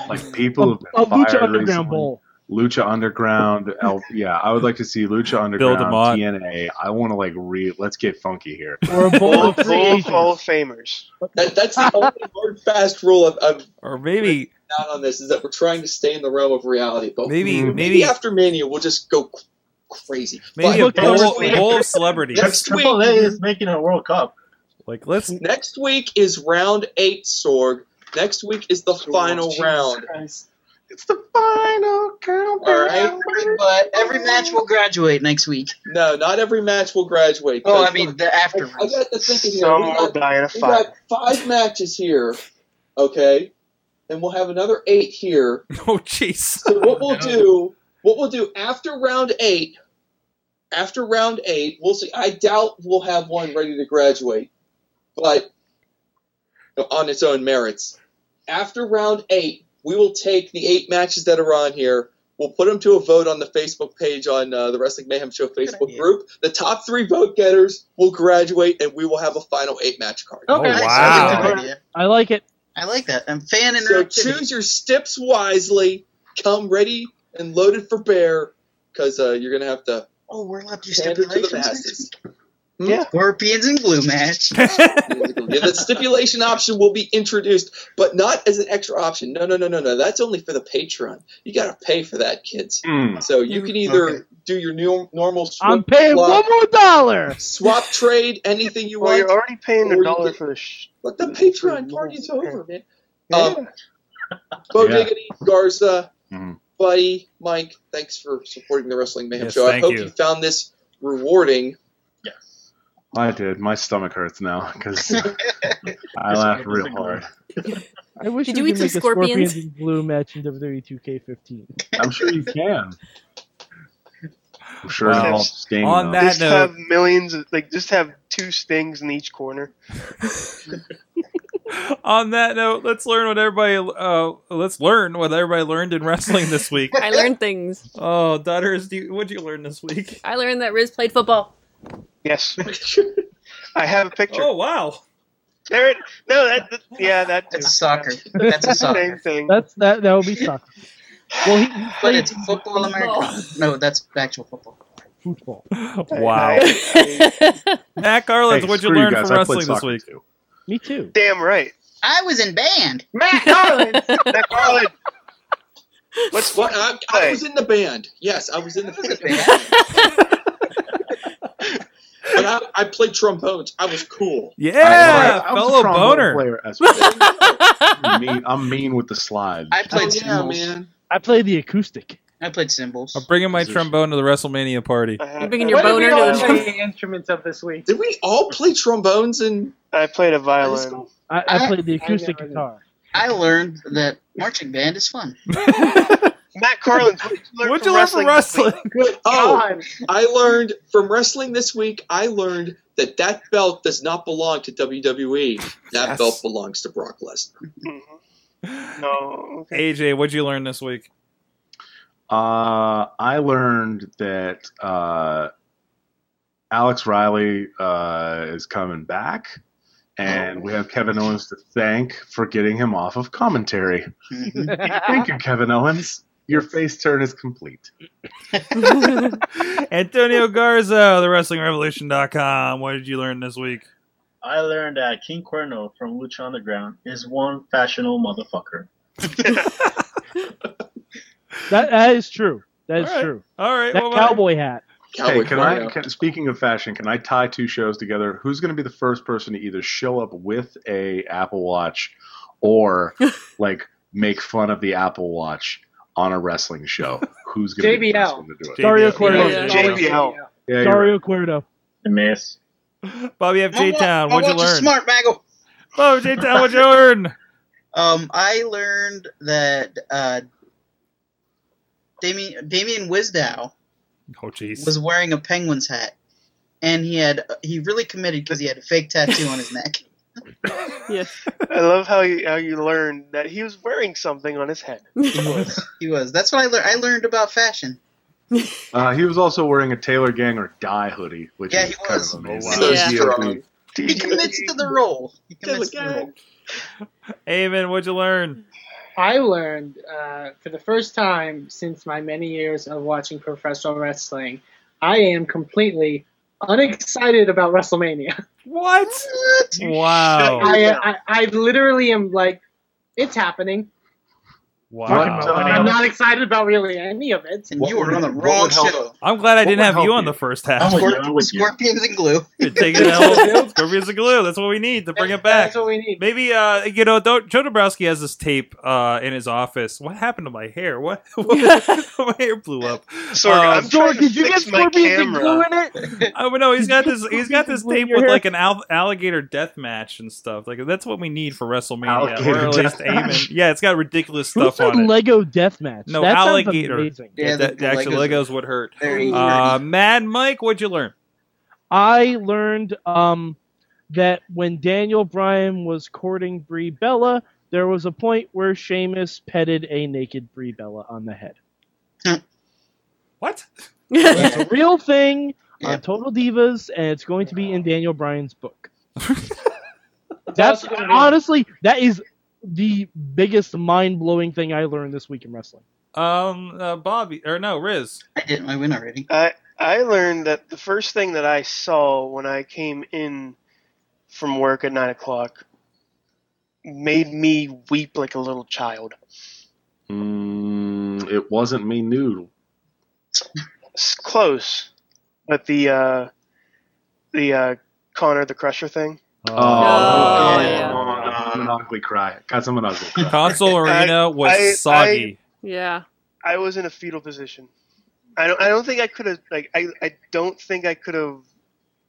like people A, who've been a Lucha fired Underground recently. Bowl. Lucha Underground. *laughs* L, yeah, I would like to see Lucha Underground, TNA. I want to like re. Let's get funky here. Or a bowl Full, of free full agents. Hall of Famers. That, that's the only hard fast rule I've, I've Or maybe down on this is that we're trying to stay in the realm of reality. But Maybe- maybe, maybe- after Mania we'll just go crazy. maybe But a next bowl, bowl of celebrities. Next Triple A is making a World Cup. Like let's Next week is round eight, Sorg. Next week is the final Jesus round. Christ. It's the final countdown. All right. But every match will graduate next week. No, not every match will graduate. Oh, I 'cause mean, the after. I got the thinking here. Some We will got, die in a we got five matches here, okay, and we'll have another eight here. *laughs* oh jeez. So what we'll do, what we'll do after round eight, after round eight, we'll see. I doubt we'll have one ready to graduate, but on its own merits. After round eight, we will take the eight matches that are on here. We'll put them to a vote on the Facebook page on uh, the Wrestling Mayhem Show Facebook group. The top three vote getters will graduate, and we will have a final eight match card. Oh, Okay. Nice, wow. that's a. I like it. I like that. I'm fan So choose your steps wisely. Come ready and loaded for bear, because uh, you're gonna have to Oh, we're allowed to do pander to the stipulations masses. Yeah. Scorpions and glue match. *laughs* *laughs* yeah, the stipulation option will be introduced, but not as an extra option. No, no, no, no, no. That's only for the Patreon. You gotta pay for that, kids. Mm. So you can either Okay. do your new, normal Swap, I'm paying swap, one more dollar. swap trade, anything you Well, want. you're already paying Or a dollar can- for the sh- But the Patreon party's over, man. Yeah. Um, Bo Yeah. Diggity, Garza, Mhm. Buddy, Mike, thanks for supporting the Wrestling Mayhem Yes, Show. I hope you. you found this rewarding. Yes. I did. My stomach hurts now because *laughs* I laughed real hard. I wish Did we you eat could some make a scorpions? Scorpions and Blue match in WWE 2K15. I'm sure you can. I'm sure Wow. it'll sting. On though. that just note- have millions, of, like just have two stings in each corner. *laughs* On that note, let's learn what everybody uh let's learn what everybody learned in wrestling this week. I learned things. Oh, Dudders, do you, what'd you learn this week? I learned that Rizz played football. Yes, *laughs* I have a picture. Oh wow. There it. No, that, that yeah, that too. That's soccer. That's a *laughs* Same soccer. thing. That's that. That would be *laughs* soccer. Well, he, he But played it's football America. No, that's actual football. football. Wow. Matt Carlins, Hey, what'd you screw learn guys, from wrestling this week? too. Me too. Damn right. I was in band. Matt Carlins. Matt Carlins. What's What? I, I was in the band. Yes, I was in the I was in band. Band. I I, I played trombones. I was cool. Yeah, I was a fellow trombone boner. Player as *laughs* well. I'm, mean, I'm mean with the slides. I played Oh, yeah, cymbals. man. I play the acoustic. I played cymbals. I'm bringing my Position. trombone to the WrestleMania party. I, You're uh, bringing your What did boner we all to the instruments of this week? Did we all play trombones and I played a violin. I, I I- played the acoustic never guitar. I learned that marching band is fun. *laughs* Matt Carlins, what did you learn What'd from you learn from wrestling? wrestling? Oh. I learned from wrestling this week. I learned that that belt does not belong to WWE. That Yes. belt belongs to Brock Lesnar. Mhm. No. Okay. AJ, what'd you learn this week? Uh, I learned that uh, Alex Riley uh, is coming back, and we have Kevin Owens to thank for getting him off of commentary. *laughs* Thank you, Kevin Owens. Your face turn is complete. *laughs* Antonio Garza, the WrestlingRevolution.com. What did you learn this week? I learned that King Cuerno from Lucha Underground is one fashionable motherfucker. *laughs* That that is true. That is All right. true. All right, That what about- cowboy hat. Cowboy hey, can I? Can, speaking of fashion, can I tie two shows together? Who's going to be the first person to either show up with a Apple Watch, or *laughs* like make fun of the Apple Watch on a wrestling show? *laughs* Who's going to be the first one to do it? Dario JBL. Cuerno. Yeah. JBL. Yeah, you're Dario Cuerno. The Miz. Bobby F. J Town, what'd you learn? Smart Bagel. Bobby J Town, what'd you *laughs* learn? Um, I learned that uh, Damien Damien Mizdow Oh, jeez. was wearing a Penguins hat, and he had he really committed because he had a fake tattoo on his neck. *laughs* yeah. I love how you, how you learned that he was wearing something on his head. *laughs* He was. He was. That's what I learned. I learned about fashion. Uh, he was also wearing a Taylor Gang or Die hoodie, which Yeah, is he kind of amazing. Oh, So Yeah. strong. He commits to the role. He commits to the role. Eamon, what'd you learn? I learned uh, for the first time since my many years of watching professional wrestling, I am completely unexcited about WrestleMania. What? What? Wow. I, I I literally am like, it's happening. What, Wow. I'm not excited about really any of it. And What you were on the wrong show. I'm glad I didn't have you on you? the first half. with. Scorp- I'm with you. Scorpions and glue. *laughs* You're taking it. *laughs* Scorpions and glue. That's what we need to bring it back. That's what we need. Maybe uh, you know, don't, Joe Dombrowski has this tape uh, in his office. What happened to my hair? What? *laughs* my hair blew up. Sorg, Uh, I'm trying Sorg, did you fix get scorpions and glue in it? I don't know. He's got this. He's got this tape with hair? like an al- alligator death match and stuff. Like that's what we need for WrestleMania, Alligator or at least death Yeah, it's got ridiculous stuff said on it. Lego deathmatch? No, that sounds alligator. amazing. Yeah, the, the- the actual Legos- Legos would hurt. Uh, Mad Mike, what'd you learn? I learned um, that when Daniel Bryan was courting Brie Bella, there was a point where Sheamus petted a naked Brie Bella on the head. *laughs* What? It's a *laughs* real thing on Total Divas, and it's going to be in Daniel Bryan's book. *laughs* That's also gonna be- honestly that is the biggest mind blowing thing I learned this week in wrestling. Um, uh, Bobby or no, Rizz. I did my win already. I I learned that the first thing that I saw when I came in from work at nine o'clock made me weep like a little child. Mm, it wasn't me nude. It's close, but the uh, the uh, Connor the Crusher thing. Oh, Oh, yeah. yeah. Got some ugly cry. Got some ugly cry. Console *laughs* Arena was I- soggy. Yeah. I was in a fetal position. I don't. I don't think I could have. Like, I. I don't think I could have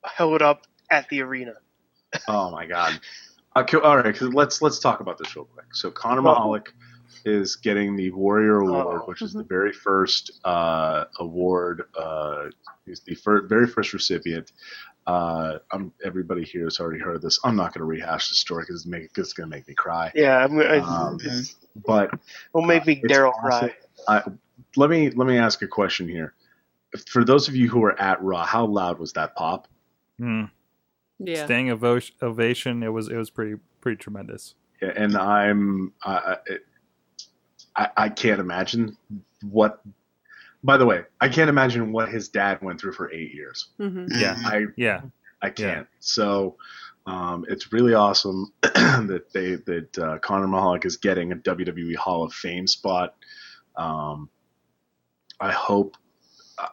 held up at the arena. *laughs* Oh my god. Okay, all right, 'cause let's let's talk about this real quick. So Connor Michalek is getting the Warrior Award, Oh. which is the very first uh, award. Uh, he's the fir- very first recipient. Uh, I'm, everybody here has already heard this. I'm not going to rehash the story because it's, make- it's going to make me cry. Yeah, I'm, I, Um, But it'll make me it's Daryl awesome. cry. I, let me let me ask a question here. For those of you who were at Raw, how loud was that pop? Hmm. Yeah. Standing ovo- ovation. It was it was pretty pretty tremendous. Yeah, and I'm I, I- I I can't imagine what. By the way, I can't imagine what his dad went through for eight years. hmm Yeah. I Yeah. I can't. So um, it's really awesome *clears throat* that they that uh, Connor Michalek is getting a WWE Hall of Fame spot. Um, I hope,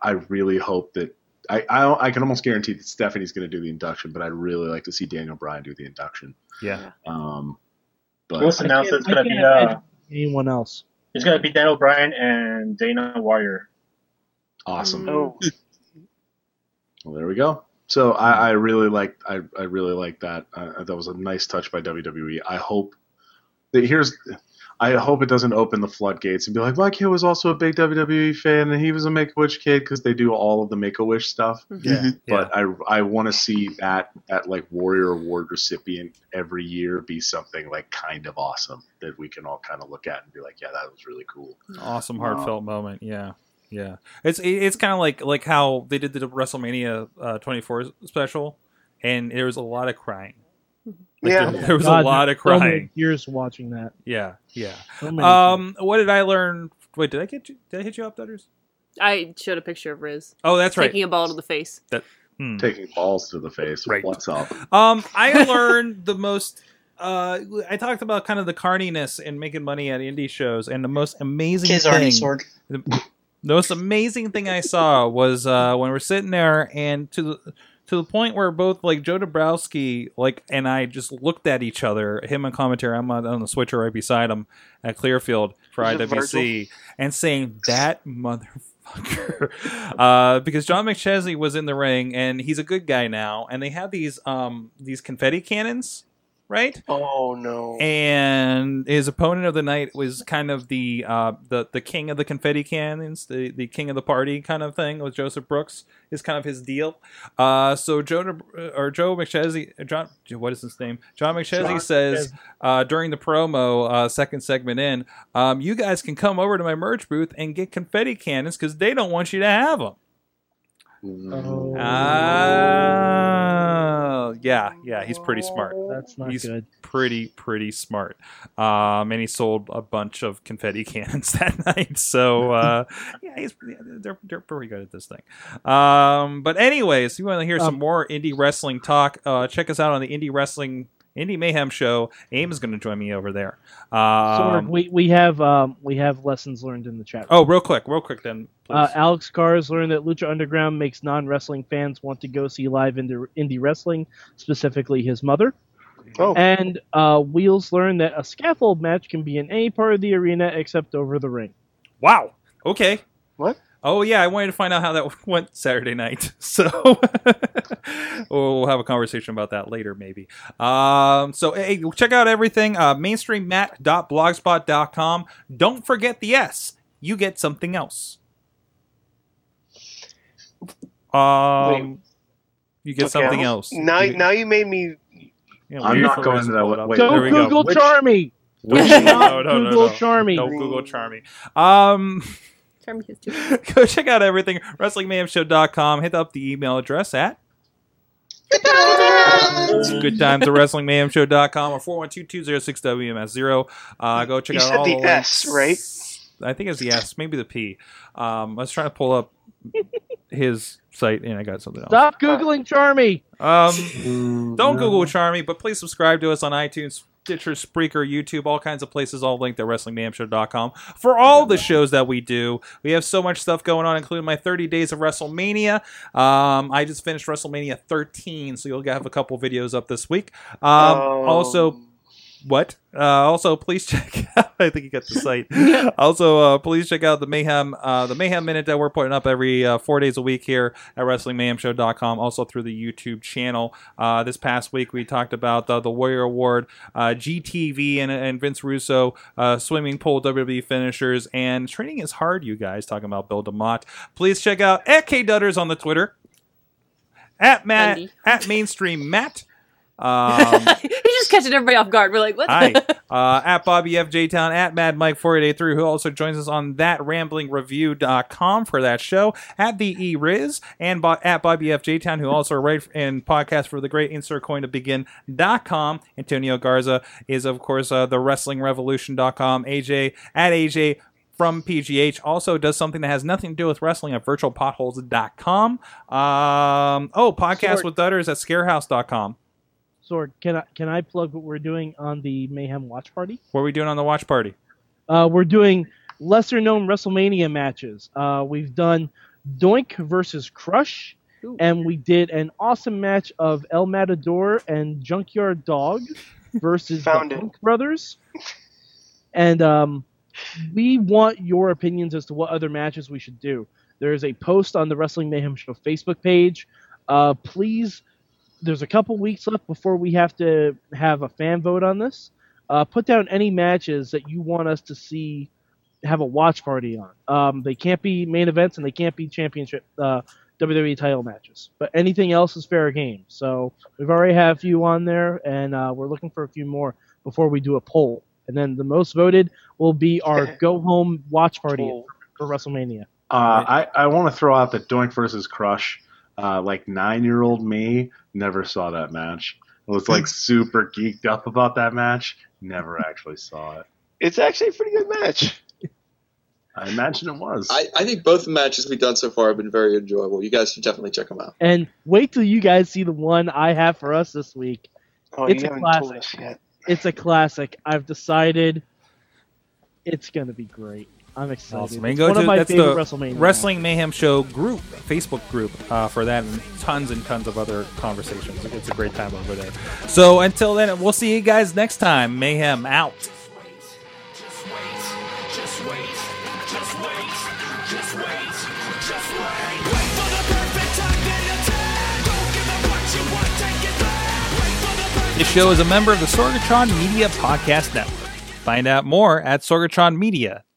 I really hope that I, I I can almost guarantee that Stephanie's going to do the induction, but I'd really like to see Daniel Bryan do the induction. Yeah. Um, It but was I announced can't- it's gonna be uh, anyone else. it's gonna be Daniel Bryan and Dana Warrior. Awesome. Oh, Well, there we go. So I, I really like I, I really like that. Uh, that was a nice touch by WWE. I hope that here's I hope it doesn't open the floodgates and be like my kid was also a big WWE fan and he was a Make a Wish kid because they do all of the Make a Wish stuff. Yeah. But I I want to see that that like Warrior Award recipient every year be something like kind of awesome that we can all kind of look at and be like yeah that was really cool. awesome heartfelt moment. Yeah, yeah. It's it's kind of like like how they did the WrestleMania uh, 24 special, and there was a lot of crying. Like, Yeah. there, there was God, a lot of so many crying. years watching that. Yeah, yeah. So many Um, what did I learn? Wait, did I get you? Did I hit you up, Dudders? I showed a picture of Rizz Oh, that's right. taking a ball to the face. Hmm. Taking balls to the face. Right. What's up? Um, I *laughs* learned the most. Uh, I talked about kind of the carniness and making money at indie shows, and the most amazing Kids thing. Arnie Sword. *laughs* the, the most amazing thing I saw was uh, when we're sitting there, and to the to the point where both like Joe Dabrowski like and I just looked at each other, him and commentary. I'm on, on the switcher right beside him at Clearfield for IWC, and saying that motherfucker, *laughs* uh, because John McChesney was in the ring and he's a good guy now, and they have these um these confetti cannons, right? oh no. and his opponent of the night was kind of the uh, the the king of the confetti cannons, the the king of the party kind of thing. With Joseph Brooks is kind of his deal. Uh, so Joe or Joe McChesney, John, what is his name? John McChesney says uh, during the promo, uh, second segment in, um, you guys can come over to my merch booth and get confetti cannons because they don't want you to have them. Oh, Oh, yeah, yeah, he's pretty smart. that's not he's good. pretty pretty smart. Um and he sold a bunch of confetti *laughs* cannons that night. So uh *laughs* yeah he's yeah, they're, they're pretty good at this thing. Um but anyways if you want to hear some Um, more indie wrestling talk uh check us out on the indie wrestling indie mayhem show aim is going to join me over there Sorg, um we we have um we have lessons learned in the chat. oh real quick real quick then please. Uh, Alex Cars learned that Lucha Underground makes non-wrestling fans want to go see live indie, indie wrestling, specifically his mother. Oh. And uh, Wheelz learned that a scaffold match can be in any part of the arena except over the ring. Wow. Okay. What? Oh yeah, I wanted to find out how that *laughs* went Saturday night. *laughs* So *laughs* we'll have a conversation about that later, maybe. Um, so hey, check out everything. Uh, mainstreammat.blogspot.com. Don't forget the S. You get something else. Um, you get Okay, something I'm- else. Now, You- now you made me. you know, I'm not going to to that pull one. it. Wait, Go there we go. Google Which- Charmy. Which, no, no, no, Google no. Charmy. No Google Charmy. Um. Charmy has two. go check out everything wrestlingmayhemshow.com hit up the email address at good times at wrestlingmayhemshow.com or 412-206-wms0 uh, go check You out said all the the S, right? i think it's the s maybe the p um, i was trying to pull up his site and i got something else Stop googling Charmy. um, don't Google Charmy, but please subscribe to us on iTunes, Stitcher, Spreaker, YouTube, all kinds of places, all linked at WrestlingMayhemShow.com. For all the shows that we do, we have so much stuff going on, including my 30 days of WrestleMania. Um, I just finished WrestleMania 13, so you'll have a couple videos up this week. Um, also, what? Uh, also, please *laughs* check out. I think you got the site. *laughs* also, uh, please check out the Mayhem, uh, the Mayhem Minute that we're putting up every uh, four days a week here at WrestlingMayhemShow.com. Also through the YouTube channel. Uh, this past week we talked about the, the Warrior Award, uh, GTV, and, and Vince Russo, uh, swimming pool WWE finishers, and training is hard. You guys talking about Bill DeMott. Please check out at K Dudders on the Twitter. At Matt at Mainstream Matt. *laughs* Um, He's just catching everybody off guard. We're like, what? Hi. *laughs* Uh, at Bobby FJ Town, at Mad Mike 4883, who also joins us on that ramblingreview.com for that show, at the E Rizz, and bo- at Bobby FJ Town, who also writes and podcast for the great insert coin to begin.com. Antonio Garza is, of course, uh, the wrestlingrevolution.com. AJ at AJ from PGH also does something that has nothing to do with wrestling at virtualpotholes.com. Um, oh, podcast Sort. with Dudders at scarehouse.com. Sorg, can I can I plug what we're doing on the Mayhem Watch Party? What are we doing on the watch party? Uh, we're doing lesser known WrestleMania matches. Uh, we've done Doink versus Crush Ooh. and we did an awesome match of El Matador and Junkyard Dog *laughs* versus Found the it. Funk Brothers. And um, we want your opinions as to what other matches we should do. There is a post on the Wrestling Mayhem Show Facebook page. Uh, please, there's a couple weeks left before we have to have a fan vote on this. Uh, put down any matches that you want us to see have a watch party on. Um, they can't be main events and they can't be championship uh, WWE title matches, but anything else is fair game. So we've already had a few on there, and uh, we're looking for a few more before we do a poll. And then the most voted will be our go home watch party Poll. for WrestleMania. Uh, I, I want to throw out that Doink versus Crush. Uh, like nine year old me never saw that match. I was like super geeked up about that match. Never actually saw it. It's actually a pretty good match. I imagine it was. I, I think both the matches we've done so far have been very enjoyable. You guys should definitely check them out. And wait till you guys see the one I have for us this week. Oh, It's you a haven't told classic. us yet. It's a classic. I've decided it's going to be great. I'm excited. Awesome. And go one to of my that's the favorite WrestleMania. Wrestling Mayhem Show group, Facebook group uh, for that, and tons and tons of other conversations. It's a great time over there. So until then, we'll see you guys next time. Mayhem out. Just wait, just wait, just wait, just wait, just wait. Wait for the perfect time then attack. Don't give up what you want, take it back. Wait for the perfect This show is a member of the Sorgatron Media Podcast Network. Find out more at sorgatronmedia.com.